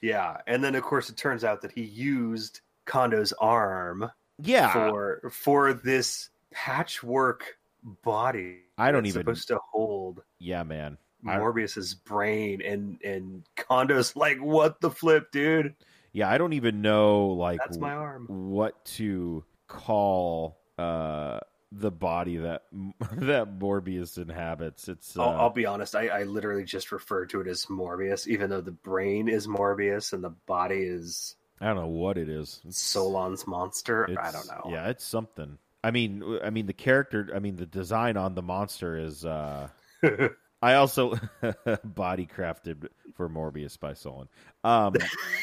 Yeah. And then, of course, it turns out that he used Kondo's arm Yeah, for for this patchwork body. I don't even- supposed to hold yeah, man. Morbius's brain, and and Kondo's like, "What the flip, dude? Yeah, I don't even know like That's my arm." what to call uh the body that that Morbius inhabits. It's uh, I'll, I'll be honest. I, I literally just refer to it as Morbius, even though the brain is Morbius and the body is I don't know what it is. It's, Solon's monster. I don't know. Yeah, it's something. I mean, I mean the character. I mean the design on the monster is uh I also body crafted for Morbius by Solon. Um,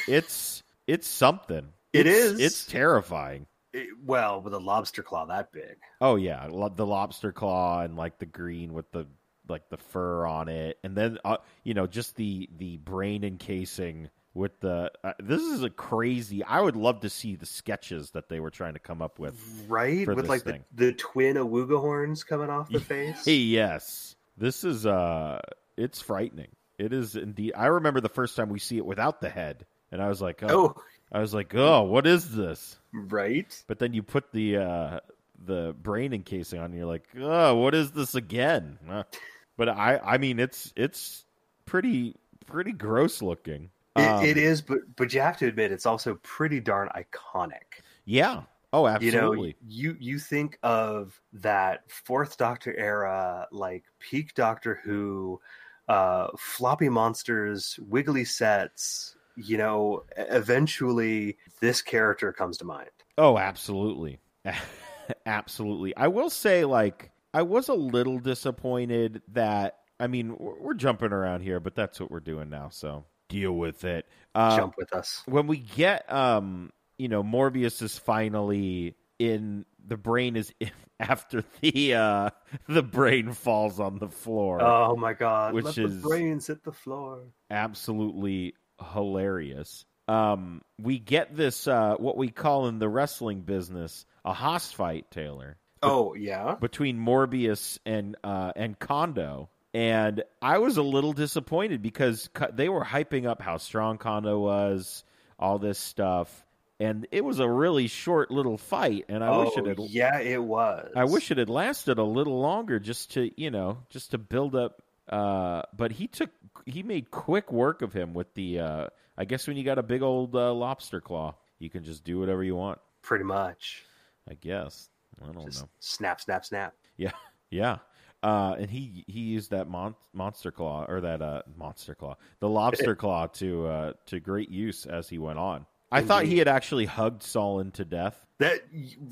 it's it's something. It It's- is. It's terrifying. It- well, with a lobster claw that big. Oh yeah, the lobster claw and like the green with the like the fur on it, and then uh, you know just the the brain encasing with the. Uh, this is a crazy. I would love to see the sketches that they were trying to come up with. Right? With like thing. the, the twin awooga horns coming off the face. yes, this is uh, it's frightening. It is indeed. I remember the first time we see it without the head, and I was like, oh, oh, I was like, oh, what is this? Right? But then you put the uh, the brain encasing on, and you're like, oh, what is this again? Uh, But I, I mean, it's it's pretty pretty gross looking. It, Um, it is, but but you have to admit it's also pretty darn iconic. Yeah. Oh, absolutely. You know, absolutely. you you think of that fourth Doctor era, like peak Doctor Who, uh, floppy monsters, wiggly sets. You know, eventually this character comes to mind. Oh, absolutely. absolutely. I will say, like, I was a little disappointed that. I mean, we're, we're jumping around here, but that's what we're doing now. So deal with it. Uh, Jump with us. when we get um you know morbius is finally in the brain is after the uh the brain falls on the floor Oh my god! which Let is- the brains hit the floor. absolutely hilarious um we get this uh what we call in the wrestling business a hoss fight taylor Oh yeah. between Morbius and uh, and Kondo, and I was a little disappointed because they were hyping up how strong Kondo was, all this stuff, and it was a really short little fight. And I oh wish it had, yeah, it was. I wish it had lasted a little longer, just to you know, just to build up. Uh, but he took he made quick work of him with the. Uh, I guess when you got a big old uh, lobster claw, you can just do whatever you want. pretty much. I guess I don't Just know. snap, snap, snap. Yeah, yeah. Uh, and he he used that mon- monster claw or that uh, monster claw, the lobster claw to uh, to great use as he went on. I thought he had actually hugged Solon to death. That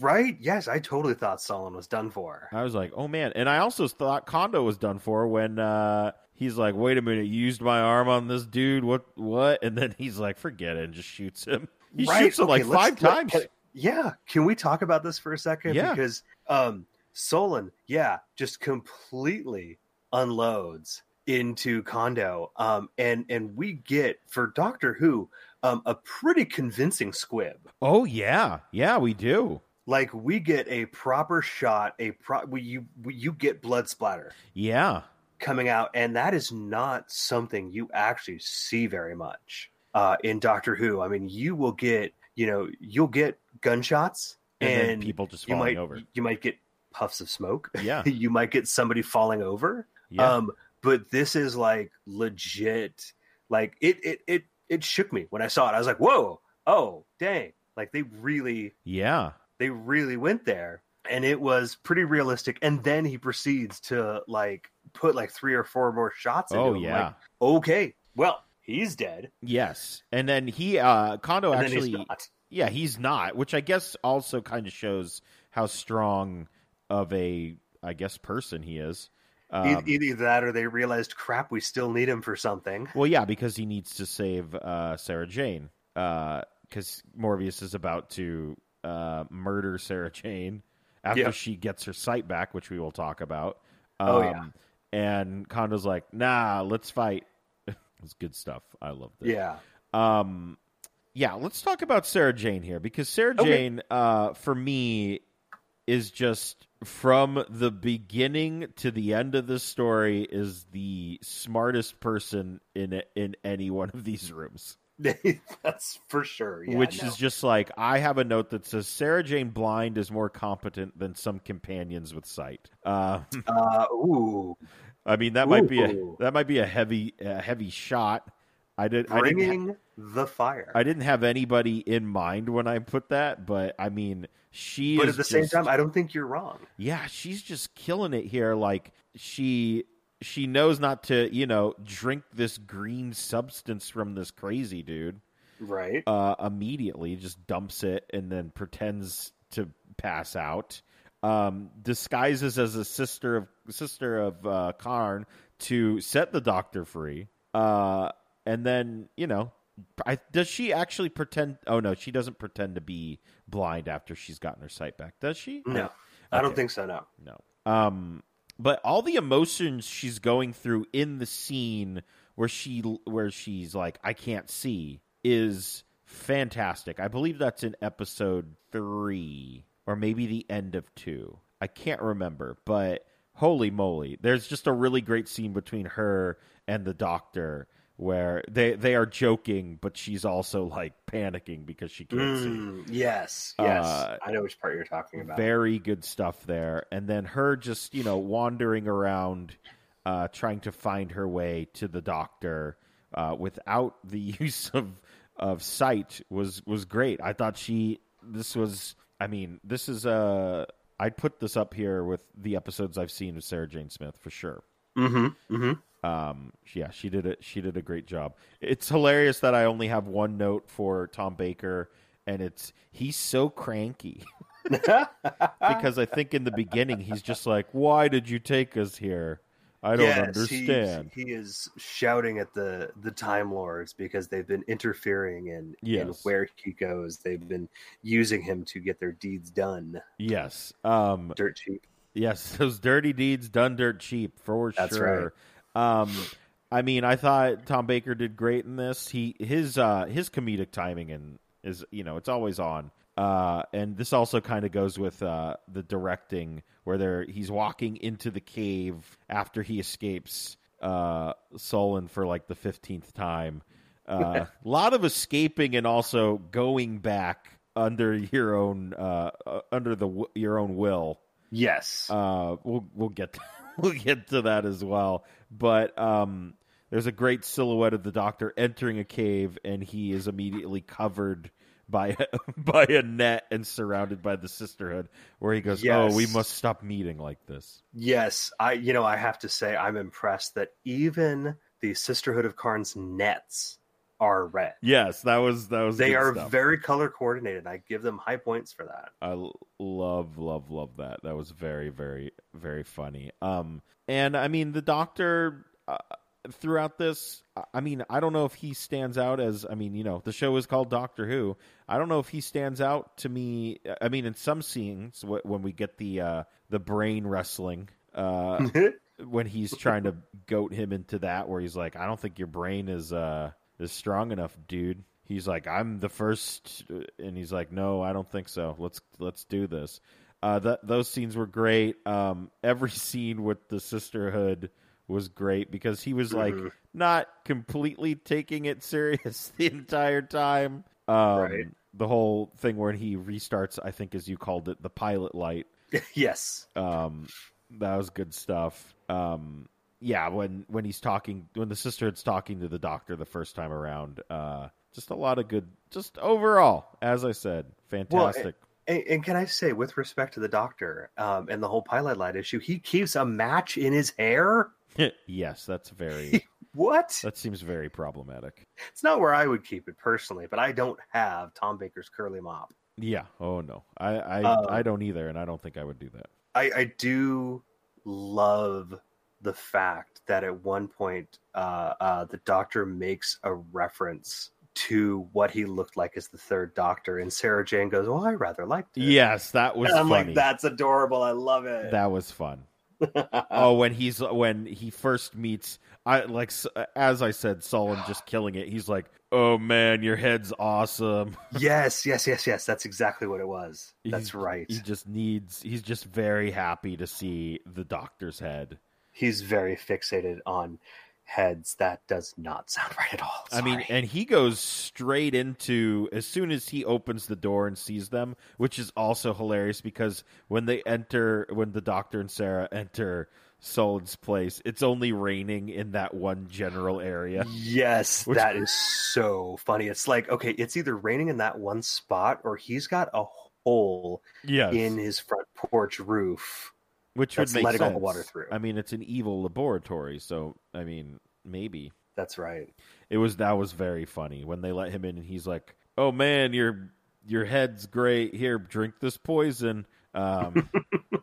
right? Yes, I totally thought Solon was done for. I was like, oh man! And I also thought Kondo was done for when uh, he's like, wait a minute, you used my arm on this dude. What what? And then he's like, forget it, and just shoots him. He Right, shoots him like okay, let's- five times. yeah, can we talk about this for a second? Yeah. Because um, Solon, yeah, just completely unloads into Kondo, um, and and we get for Doctor Who um, a pretty convincing squib. oh yeah, yeah, we do. Like we get a proper shot, a pro, we, you we, you get blood splatter Yeah, coming out, and that is not something you actually see very much uh, in Doctor Who. I mean, you will get you know you'll get gunshots and, and, people just you falling might over. you might get puffs of smoke. Yeah, you might get somebody falling over. yeah. Um, but this is like legit. Like it it it it shook me when I saw it. I was like, whoa, oh dang! Like they really yeah. they really went there and it was pretty realistic and then he proceeds to like put like three or four more shots into Oh him. yeah. like, okay well he's dead Yes, and then he uh Kondo and actually, he's not yeah, he's not, which I guess also kind of shows how strong of a, I guess, person he is. Um, either that or they realized crap we still need him for something well, yeah, because he needs to save uh, Sarah Jane, because Morbius is about to uh, murder Sarah Jane after Yeah. she gets her sight back, which we will talk about. Um, Oh, yeah. and Kondo's like, "Nah, let's fight." it's good stuff. I love this. yeah Um, yeah, let's talk about Sarah Jane here because Sarah Okay. Jane, uh, for me, is just from the beginning to the end of the story is the smartest person in in any one of these rooms. that's for sure yeah, which no. is just like I have a note that says Sarah Jane Blind is more competent than some companions with sight. Uh, uh ooh I mean that might be a that might be a heavy a heavy shot. I did I bringing the fire I didn't have anybody in mind when I put that, but I mean, she but at the same time i don't think you're wrong yeah, she's just killing it here. Like she she knows not to, you know, drink this green substance from this crazy dude. right Uh, immediately just dumps it and then pretends to pass out. um, disguises as a sister of sister of uh, Karn to set the Doctor free. Uh, and then you know, I, does she actually pretend? Oh no, she doesn't pretend to be blind after she's gotten her sight back. Does she? No, I don't think so. No. No. Um, but all the emotions she's going through in the scene where she where she's like, I can't see, is fantastic. I believe that's in episode three or maybe the end of two. I can't remember, but holy moly, there's just a really great scene between her and the doctor where they they are joking, but she's also like panicking because she can't see. Mm, yes, yes. Uh, I know which part you're talking about. Very good stuff there. And then her just, you know, wandering around, uh, trying to find her way to the doctor uh, without the use of of sight was was great. I thought she this was I mean, this is uh I'd put this up here with the episodes I've seen of Sarah Jane Smith for sure. mm-hmm. Mm-hmm. Um, yeah, she did it. She did a great job. It's hilarious that I only have one note for Tom Baker, and it's he's so cranky. because I think in the beginning he's just like, "Why did you take us here? I don't Yes, understand." He, is shouting at the the Time Lords because they've been interfering in, in where he goes. They've been using him to get their deeds done. Yes, um, Dirt cheap. yes, those dirty deeds done dirt cheap for That's sure. Um, I mean, I thought Tom Baker did great in this. He his uh, his comedic timing and is you know it's always on. Uh, and this also kind of goes with uh, the directing where they're he's walking into the cave after he escapes uh, Solon for like the fifteenth time. Uh, a lot of escaping and also going back under your own uh, uh, under the your own will. Yes. Uh, we'll we'll get we'll get to that as well. But um, there's a great silhouette of the Doctor entering a cave, and he is immediately covered by by a net and surrounded by the Sisterhood. Where he goes, "Oh, we must stop meeting like this." yes. I you know I have to say I'm impressed that even the Sisterhood of Karn's nets are red. Yes, that was that was. They are stuff. very color coordinated. I give them high points for that. i love, love, love that. That was very, very, very funny. Um, and I mean, the Doctor uh, throughout this, I- mean, I don't know if he stands out as. I mean, you know, the show is called Doctor Who. I don't know if he stands out to me. I mean, in some scenes when we get the uh, the brain wrestling. Uh, when he's trying to goat him into that where he's like i don't think your brain is uh is strong enough dude he's like i'm the first and he's like no i don't think so let's let's do this uh that those scenes were great um every scene with the sisterhood was great because he was like Mhm. not completely taking it serious the entire time um Right. the whole thing where he restarts i think as you called it the pilot light yes. um, that was good stuff. Um, yeah, when when he's talking, when the sisterhood's talking to the doctor the first time around, uh, just a lot of good. Just overall, as I said, fantastic. And, and can I say, with respect to the doctor um, and the whole pilot light issue, he keeps a match in his hair. yes, that's very. What? that seems very problematic. It's not where I would keep it personally, but I don't have Tom Baker's curly mop. Yeah. Oh no, I I, Um, I don't either, and I don't think I would do that. I, I do love the fact that at one point uh, uh, the doctor makes a reference to what he looked like as the third doctor, and Sarah Jane goes, "Well, I rather liked it." Yes, that was And I'm funny. like, "That's adorable. I love it." that was fun. oh, when he's when he first meets, I like as I said, Solon just killing it. He's like, "Oh man, your head's awesome." yes, yes, yes, yes. That's exactly what it was. That's right. He just needs. He's just very happy to see the doctor's head. He's very fixated on heads. That does not sound right at all. I mean, and he goes straight into as soon as he opens the door and sees them, which is also hilarious because when they enter, when the doctor and Sarah enter Solon's place, it's only raining in that one general area. Yes, Which- that is so funny. It's like, okay, it's either raining in that one spot or he's got a hole Yes, in his front porch roof. Which would make letting all the water through. I mean, it's an evil laboratory, so I mean, maybe That's right. it was that was very funny when they let him in and he's like, "Oh man, your your head's great. Here, drink this poison." Um,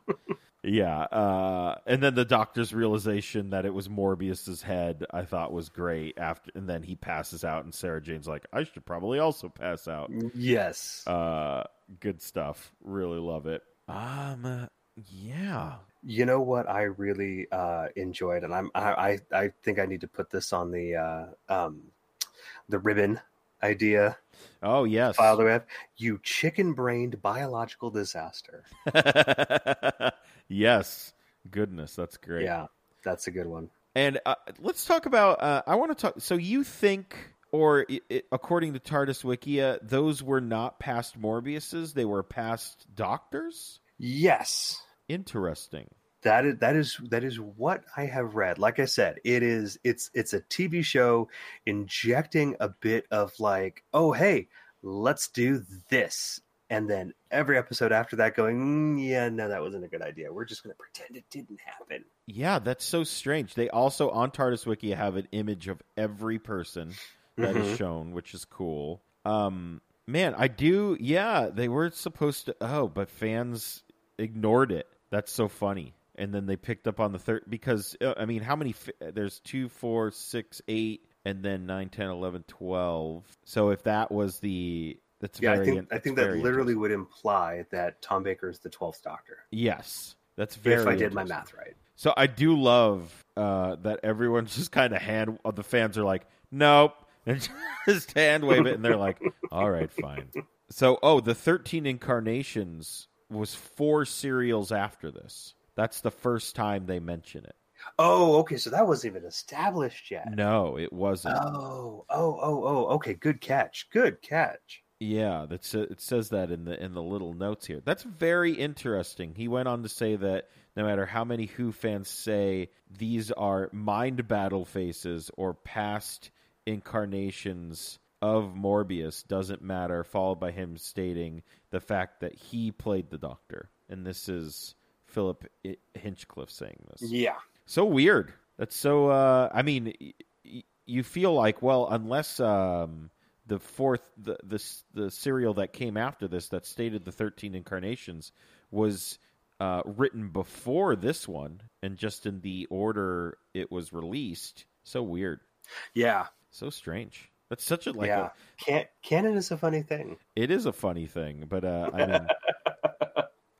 yeah, uh, and then the doctor's realization that it was Morbius's head, I thought was great. After and then he passes out, and Sarah Jane's like, "I should probably also pass out." Yes. Uh, good stuff. Really love it. Um, yeah. You know what I really uh, enjoyed, and I'm I, I I think I need to put this on the uh, um, the ribbon idea Oh yes. file that we have. You chicken brained biological disaster. yes. Goodness, that's great. Yeah, that's a good one. And uh, let's talk about. Uh, I want to talk. So you think, or i i according to TARDIS Wikia, those were not past Morbiuses; they were past Doctors. Yes. Interesting. That is that is that is what I have read. Like I said, it is it's it's a TV show injecting a bit of like, oh hey, let's do this, and then every episode after that going, mm, yeah, no, that wasn't a good idea. We're just going to pretend it didn't happen. Yeah, that's so strange. They also on TARDIS Wiki have an image of every person that is Mhm. shown, which is cool. Um, man, I do. Yeah, they were supposed to. Oh, but fans ignored it. That's so funny. And then they picked up on the third because uh, I mean, how many? fi- There's two, four, six, eight, and then nine, ten, eleven, twelve. So if that was the that's Yeah, very. I think I think that literally would imply that Tom Baker is the twelfth Doctor. yes. That's very. if I did my math right. So I do love uh, that everyone's just kind of hand. uh, The fans are like, "Nope," and just hand wave it, and they're like, "All right, fine." So, oh, the thirteen incarnations was four serials after this. That's the first time they mention it. Oh, okay. So that wasn't even established yet. No, it wasn't. Oh, oh, oh, oh. Okay, good catch. Good catch. Yeah, that's uh, it says that in the in the little notes here. That's very interesting. He went on to say that no matter how many Who fans say these are mind battle faces or past incarnations of Morbius doesn't matter, followed by him stating the fact that he played the Doctor. And this is Philip Hinchcliffe saying this Yeah. so weird that's so uh i mean y- y- you feel like well unless um the fourth the the the serial that came after this that stated the 13 incarnations was uh written before this one and just in the order it was released so weird Yeah. so strange that's such a like yeah. a, Can- canon is a funny thing. it is a funny thing but uh i mean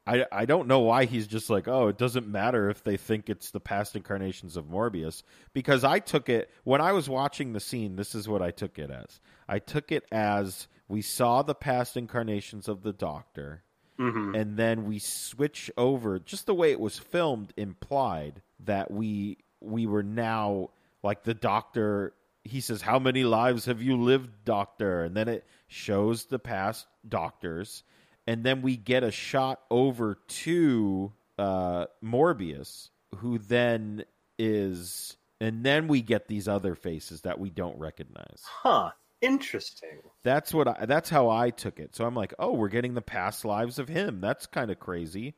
I, I don't know why he's just like, oh, it doesn't matter if they think it's the past incarnations of Morbius. Because I took it, when I was watching the scene, this is what I took it as. I took it as we saw the past incarnations of the Doctor, hmm and then we switch over, just the way it was filmed implied that we we were now like the Doctor. He says, How many lives have you lived, Doctor? And then it shows the past Doctors and then we get a shot over to uh, Morbius, who then is, and then we get these other faces that we don't recognize. Huh. Interesting. That's what I, that's how I took it. So I'm like, oh, we're getting the past lives of him. That's kind of crazy.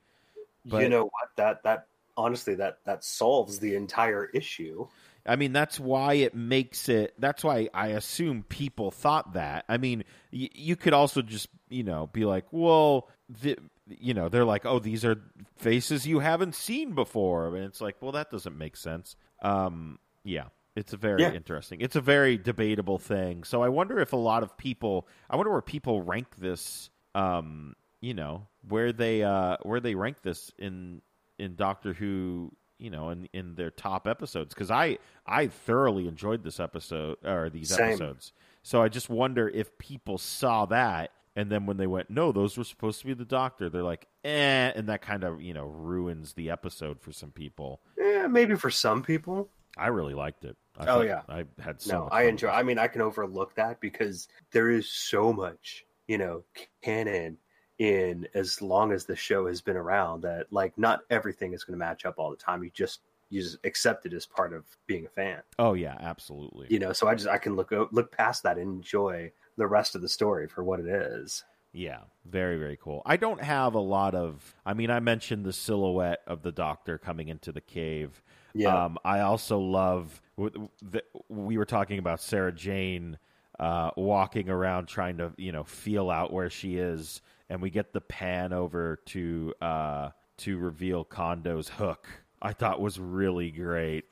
But- you know what? That that honestly that that solves the entire issue. I mean, that's why it makes it. That's why I assume people thought that. I mean, y- you could also just, you know, be like, well, the, you know, they're like, oh, these are faces you haven't seen before, and it's like, well, that doesn't make sense. Um, yeah, it's a very Yeah. interesting. It's a very debatable thing. So I wonder if a lot of people, I wonder where people rank this. Um, you know, where they uh where they rank this in in Doctor Who you know in in their top episodes because I I thoroughly enjoyed this episode or these Same. episodes. So I just wonder if people saw that and then when they went no those were supposed to be the Doctor they're like eh and that kind of you know ruins the episode for some people. Yeah, maybe for some people. I really liked it. I Oh, yeah. I had so no, I enjoy. I mean, I can overlook that because there is so much, you know, canon in as long as the show has been around that like not everything is going to match up all the time. You just you just accept it as part of being a fan, Oh yeah, absolutely. you know. So I just I can look look past that and enjoy the rest of the story for what it is. Yeah, very very cool. I don't have a lot of. I mean, I mentioned the silhouette of the Doctor coming into the cave. Yeah, Um, I also love. the- We were talking about Sarah Jane uh, walking around trying to you know feel out where she is, and we get the pan over to uh, to reveal Kondo's hook. I thought was really great.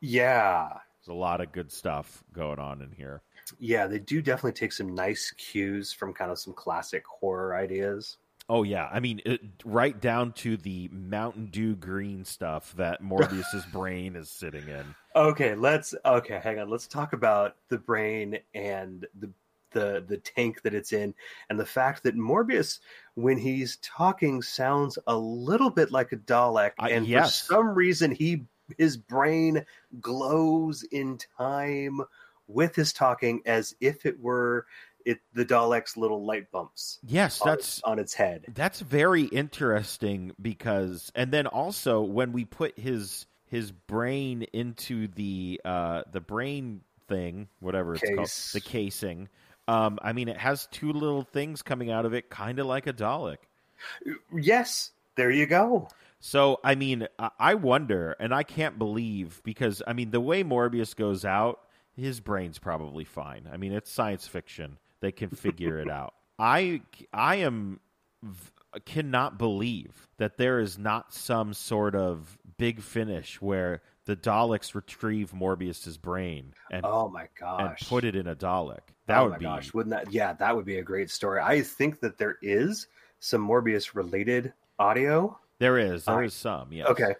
Yeah, There's a lot of good stuff going on in here. yeah, they do definitely take some nice cues from kind of some classic horror ideas. Oh yeah, I mean, it, right down to the Mountain Dew green stuff that Morbius's brain is sitting in. Okay, let's okay, hang on. Let's talk about the brain and the the the tank that it's in and the fact that Morbius when he's talking sounds a little bit like a Dalek Uh, and yes. for some reason he his brain glows in time with his talking as if it were it the Dalek's little light bumps Yes, on, that's on its head. That's very interesting because, and then also when we put his his brain into the uh, the brain thing, whatever it's called, the casing. Um, I mean, it has two little things coming out of it, kind of like a Dalek. Yes, there you go. So, I mean, I- wonder, and I can't believe because, I mean, the way Morbius goes out, his brain's probably fine. I mean, it's science fiction; they can figure it out. I, I am v- cannot believe that there is not some sort of big finish where the Daleks retrieve Morbius's brain and Oh my gosh, and put it in a Dalek. That oh would my be gosh, wouldn't that? Yeah, that would be a great story. I think that there is some Morbius related audio. there is there I- is some Yeah. Okay,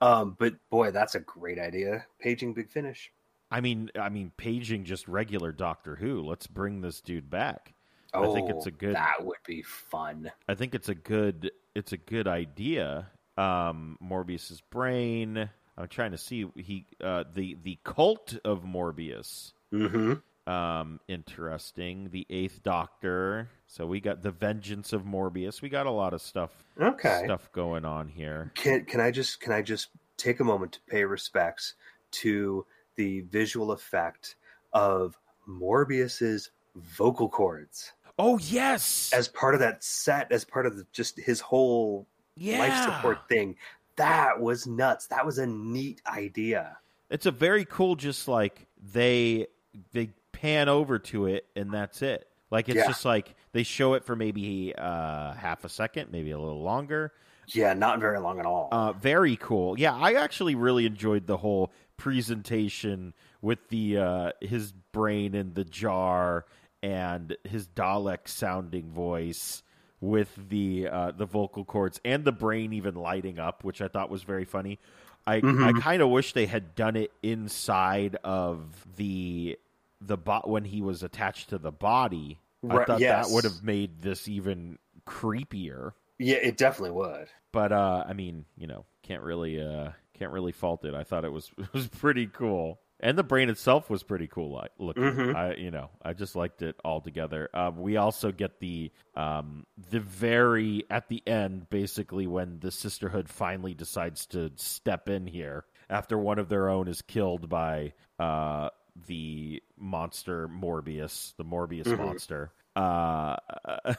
um, but boy, that's a great idea. Paging Big Finish. I mean, I mean, paging just regular Doctor Who. Let's bring this dude back. Oh, I think it's a good. That would be fun. I think it's a good. It's a good idea. Um, Morbius's brain. I'm trying to see he uh, the the cult of Morbius. hmm Um, interesting. The Eighth Doctor. So we got the Vengeance of Morbius. We got a lot of stuff Okay. stuff going on here. Can can I just can I just take a moment to pay respects to the visual effect of Morbius's vocal cords Oh yes, as part of that set, as part of the, just his whole yeah. life support thing. That was nuts. That was a neat idea. It's a very cool. Just like they they pan over to it and that's it. Like it's Yeah. just like they show it for maybe uh, half a second, maybe a little longer. Yeah, not very long at all. Uh, very cool. Yeah, I actually really enjoyed the whole presentation with the uh, his brain in the jar and his Dalek sounding voice with the uh, the vocal cords and the brain even lighting up, which I thought was very funny. I I kind of wish they had done it inside of the the bot when he was attached to the body. I thought yes. that would have made this even creepier yeah, it definitely would. but uh i mean you know can't really uh can't really fault it i thought it was it was pretty cool and the brain itself was pretty cool like looking Mhm. i you know i just liked it all together um, we also get the um the very at the end basically when the sisterhood finally decides to step in here after one of their own is killed by uh the monster morbius the morbius Mhm. monster uh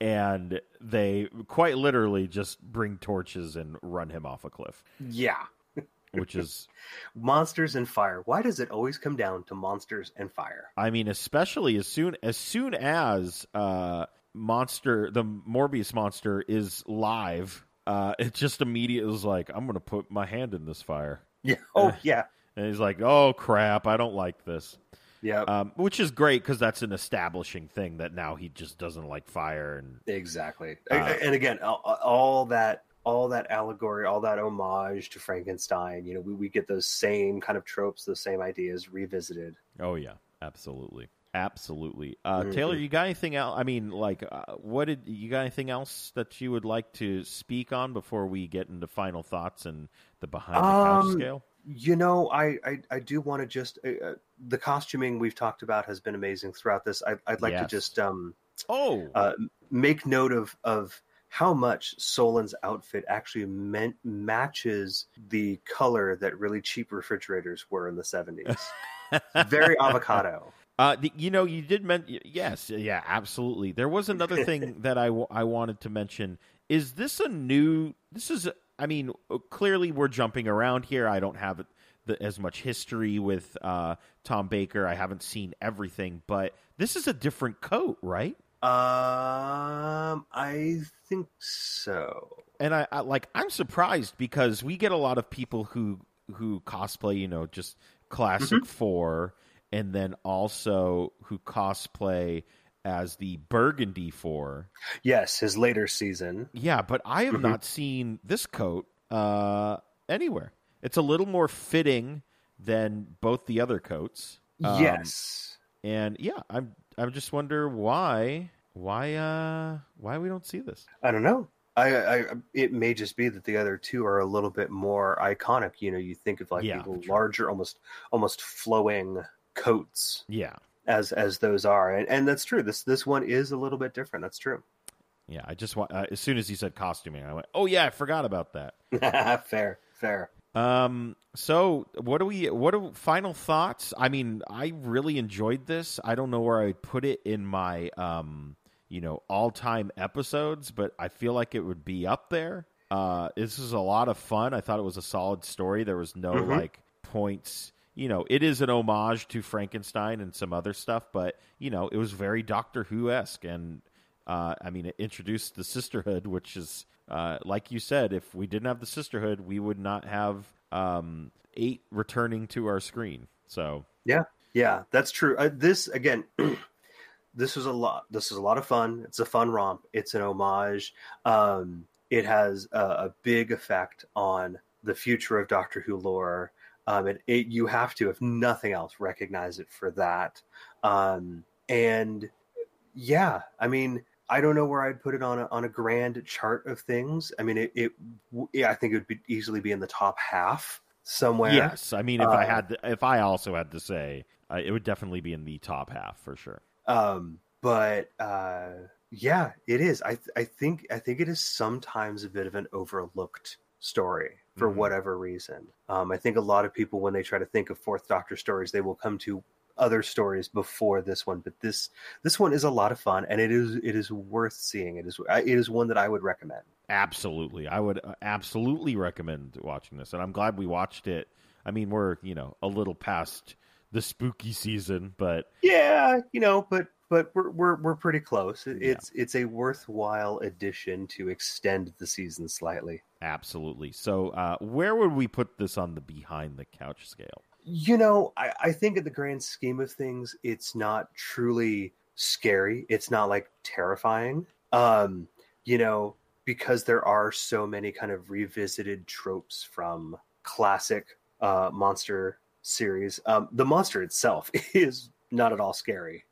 and they quite literally just bring torches and run him off a cliff, Yeah. which is, Monsters and fire. Why does it always come down to monsters and fire? I mean, especially as soon as soon as uh, monster the Morbius monster is live, uh, it just immediately was like, I'm gonna put my hand in this fire, Yeah. Oh, yeah. And he's like, Oh crap, I don't like this. Yeah. Um, which is great because that's an establishing thing that now he just doesn't like fire and Exactly. Uh, and again, all, all that all that allegory, all that homage to Frankenstein, you know, we, we get those same kind of tropes, those same ideas revisited. Oh yeah, absolutely, absolutely. Uh, Mhm. Taylor, you got anything else? I mean, like, uh, what did you got anything else that you would like to speak on before we get into final thoughts and the behind the couch Um, scale? You know, I I, I do want to just uh, uh, the costuming we've talked about has been amazing throughout this. I, I'd like Yes. to just um Oh, uh, make note of of how much Solon's outfit actually meant matches the color that really cheap refrigerators were in the seventies. Very avocado. Uh, the, you know, you did mention yes, yeah, absolutely. There was another thing that I, w- I wanted to mention. Is this a new? This is, I mean, uh, clearly we're jumping around here. I don't have the, as much history with uh, Tom Baker. I haven't seen everything, but this is a different coat, right? Um, I think so. And I, I like I'm surprised because we get a lot of people who who cosplay, you know, just classic Mm-hmm. four, and then also who cosplay as the Burgundy four. Yes, his later season. Yeah, but I have Mhm. not seen this coat uh, anywhere. It's a little more fitting than both the other coats. Um, yes. and yeah, I'm I'm just wonder why why uh why we don't see this. I don't know. I, I it may just be that the other two are a little bit more iconic. You know, you think of like Yeah, the larger, almost almost flowing coats Yeah, as as those are, and, and that's true. This this one is a little bit different. That's true. yeah. I just want uh, as soon as he said costuming, I went, oh yeah, I forgot about that. fair, fair. Um. So, what do we? What are final thoughts? I mean, I really enjoyed this. I don't know where I'd put it in my, um, you know, all-time episodes, but I feel like it would be up there. Uh, this is a lot of fun. I thought it was a solid story. There was no Mhm. like points. You know, it is an homage to Frankenstein and some other stuff, but you know, it was very Doctor Who esque, and uh, I mean, it introduced the sisterhood, which is, uh, like you said, if we didn't have the sisterhood, we would not have um, eight returning to our screen. So Yeah, yeah, that's true. Uh, this again, this was a lot. This is a lot of fun. It's a fun romp. It's an homage. Um, it has a, a big effect on the future of Doctor Who lore. Um, it, it you have to, if nothing else, recognize it for that. Um, and yeah, I mean, I don't know where I'd put it on a, on a grand chart of things. I mean, it, it yeah, I think it would be, easily be in the top half somewhere. yes, I mean, if I Uh, had, to, if I also had to say, uh, it would definitely be in the top half for sure. um but uh yeah it is i i think i think it is sometimes a bit of an overlooked story for Mhm. whatever reason um i think a lot of people when they try to think of fourth doctor stories they will come to other stories before this one but this this one is a lot of fun and it is it is worth seeing It is it is one that i would recommend Absolutely, I would uh, absolutely recommend watching this, and I'm glad we watched it. I mean, we're you know a little past the spooky season, but yeah you know but but we're we're, we're pretty close It- Yeah. it's it's a worthwhile addition to extend the season slightly absolutely. So, uh, where would we put this on the behind the couch scale? You know, I, I think in the grand scheme of things, it's not truly scary. It's not like terrifying. Um, you know, because there are so many kind of revisited tropes from classic uh, monster series. Um, the monster itself is not at all scary.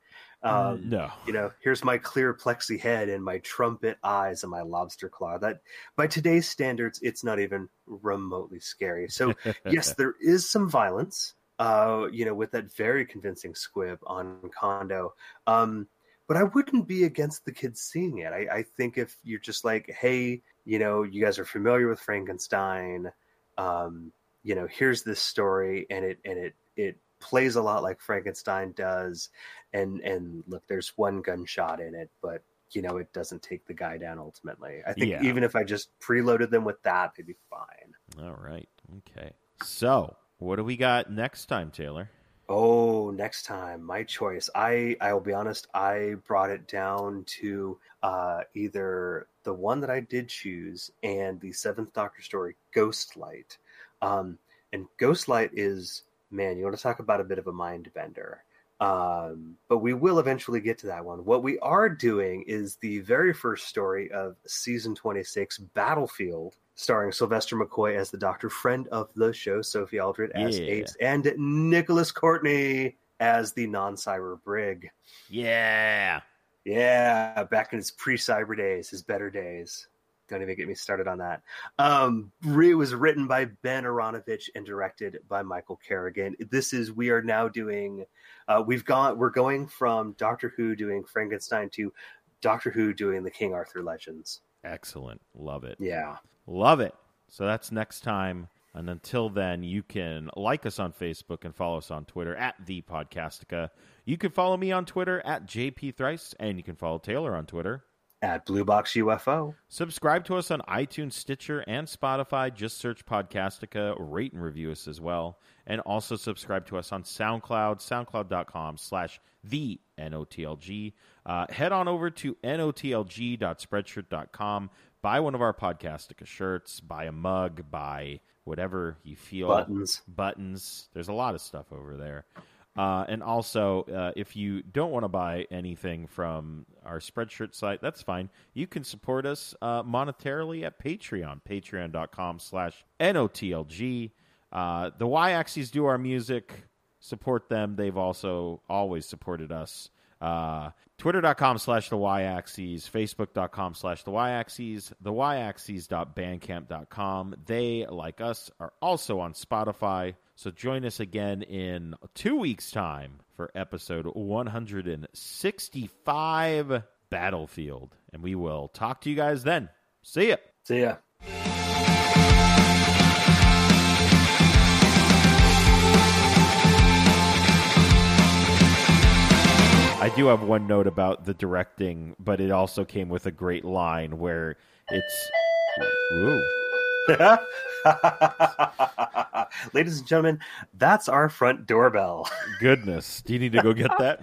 Um, no, you know, here's my clear plexi head and my trumpet eyes and my lobster claw. That by today's standards, it's not even remotely scary. So yes, there is some violence. Uh, you know, with that very convincing squib on Condo. Um, but I wouldn't be against the kids seeing it. I, I think if you're just like, hey, you know, you guys are familiar with Frankenstein. Um, you know, here's this story, and it and it it plays a lot like Frankenstein does. And and look, there's one gunshot in it, but you know, it doesn't take the guy down ultimately. I think Yeah. even if I just preloaded them with that, they'd be fine. All right. Okay. So, what do we got next time, Taylor? Oh, next time, my choice. I I will be honest. I brought it down to uh, either the one that I did choose and the Seventh Doctor story, Ghostlight. Um, and Ghostlight is man, you want to talk about a bit of a mind bender. Um, but we will eventually get to that one. What we are doing is the very first story of season 26, Battlefield, starring Sylvester McCoy as the Doctor, friend of the show, Sophie Aldred as Yeah. Ace, and Nicholas Courtney as the non-cyber Brig. Yeah. Yeah, back in his pre-cyber days, his better days. Don't even get me started on that. Um, it was written by Ben Aaronovitch and directed by Michael Kerrigan. This is we are now doing. Uh, we've gone. We're going from Doctor Who doing Frankenstein to Doctor Who doing the King Arthur Legends. Excellent. Love it. Yeah. Love it. So that's next time. And until then, you can like us on Facebook and follow us on Twitter at the Podcastica. You can follow me on Twitter at JP Thrice, and you can follow Taylor on Twitter. At Blue Box UFO. Subscribe to us on iTunes, Stitcher, and Spotify. Just search Podcastica, rate and review us as well. And also subscribe to us on SoundCloud, soundcloud.com slash the NOTLG. Uh, head on over to notlg.spreadshirt.com. Buy one of our Podcastica shirts, buy a mug, buy whatever you feel. Buttons. Buttons. There's a lot of stuff over there. Uh, and also, uh, if you don't want to buy anything from our Spreadshirt site, that's fine. You can support us uh, monetarily at Patreon, patreon.com slash N-O-T-L-G. Uh, the Y-Axis do our music. Support them. They've also always supported us. Uh, Twitter.com slash the Y-Axis, Facebook.com slash the Y-Axis, the Y-Axis.bandcamp.com. They, like us, are also on Spotify. So join us again in two weeks' time for episode 165 Battlefield. And we will talk to you guys then. See ya. See ya. I do have one note about the directing, but it also came with a great line where it's. Ooh. Ladies and gentlemen, that's our front doorbell. Goodness. Do you need to go get that?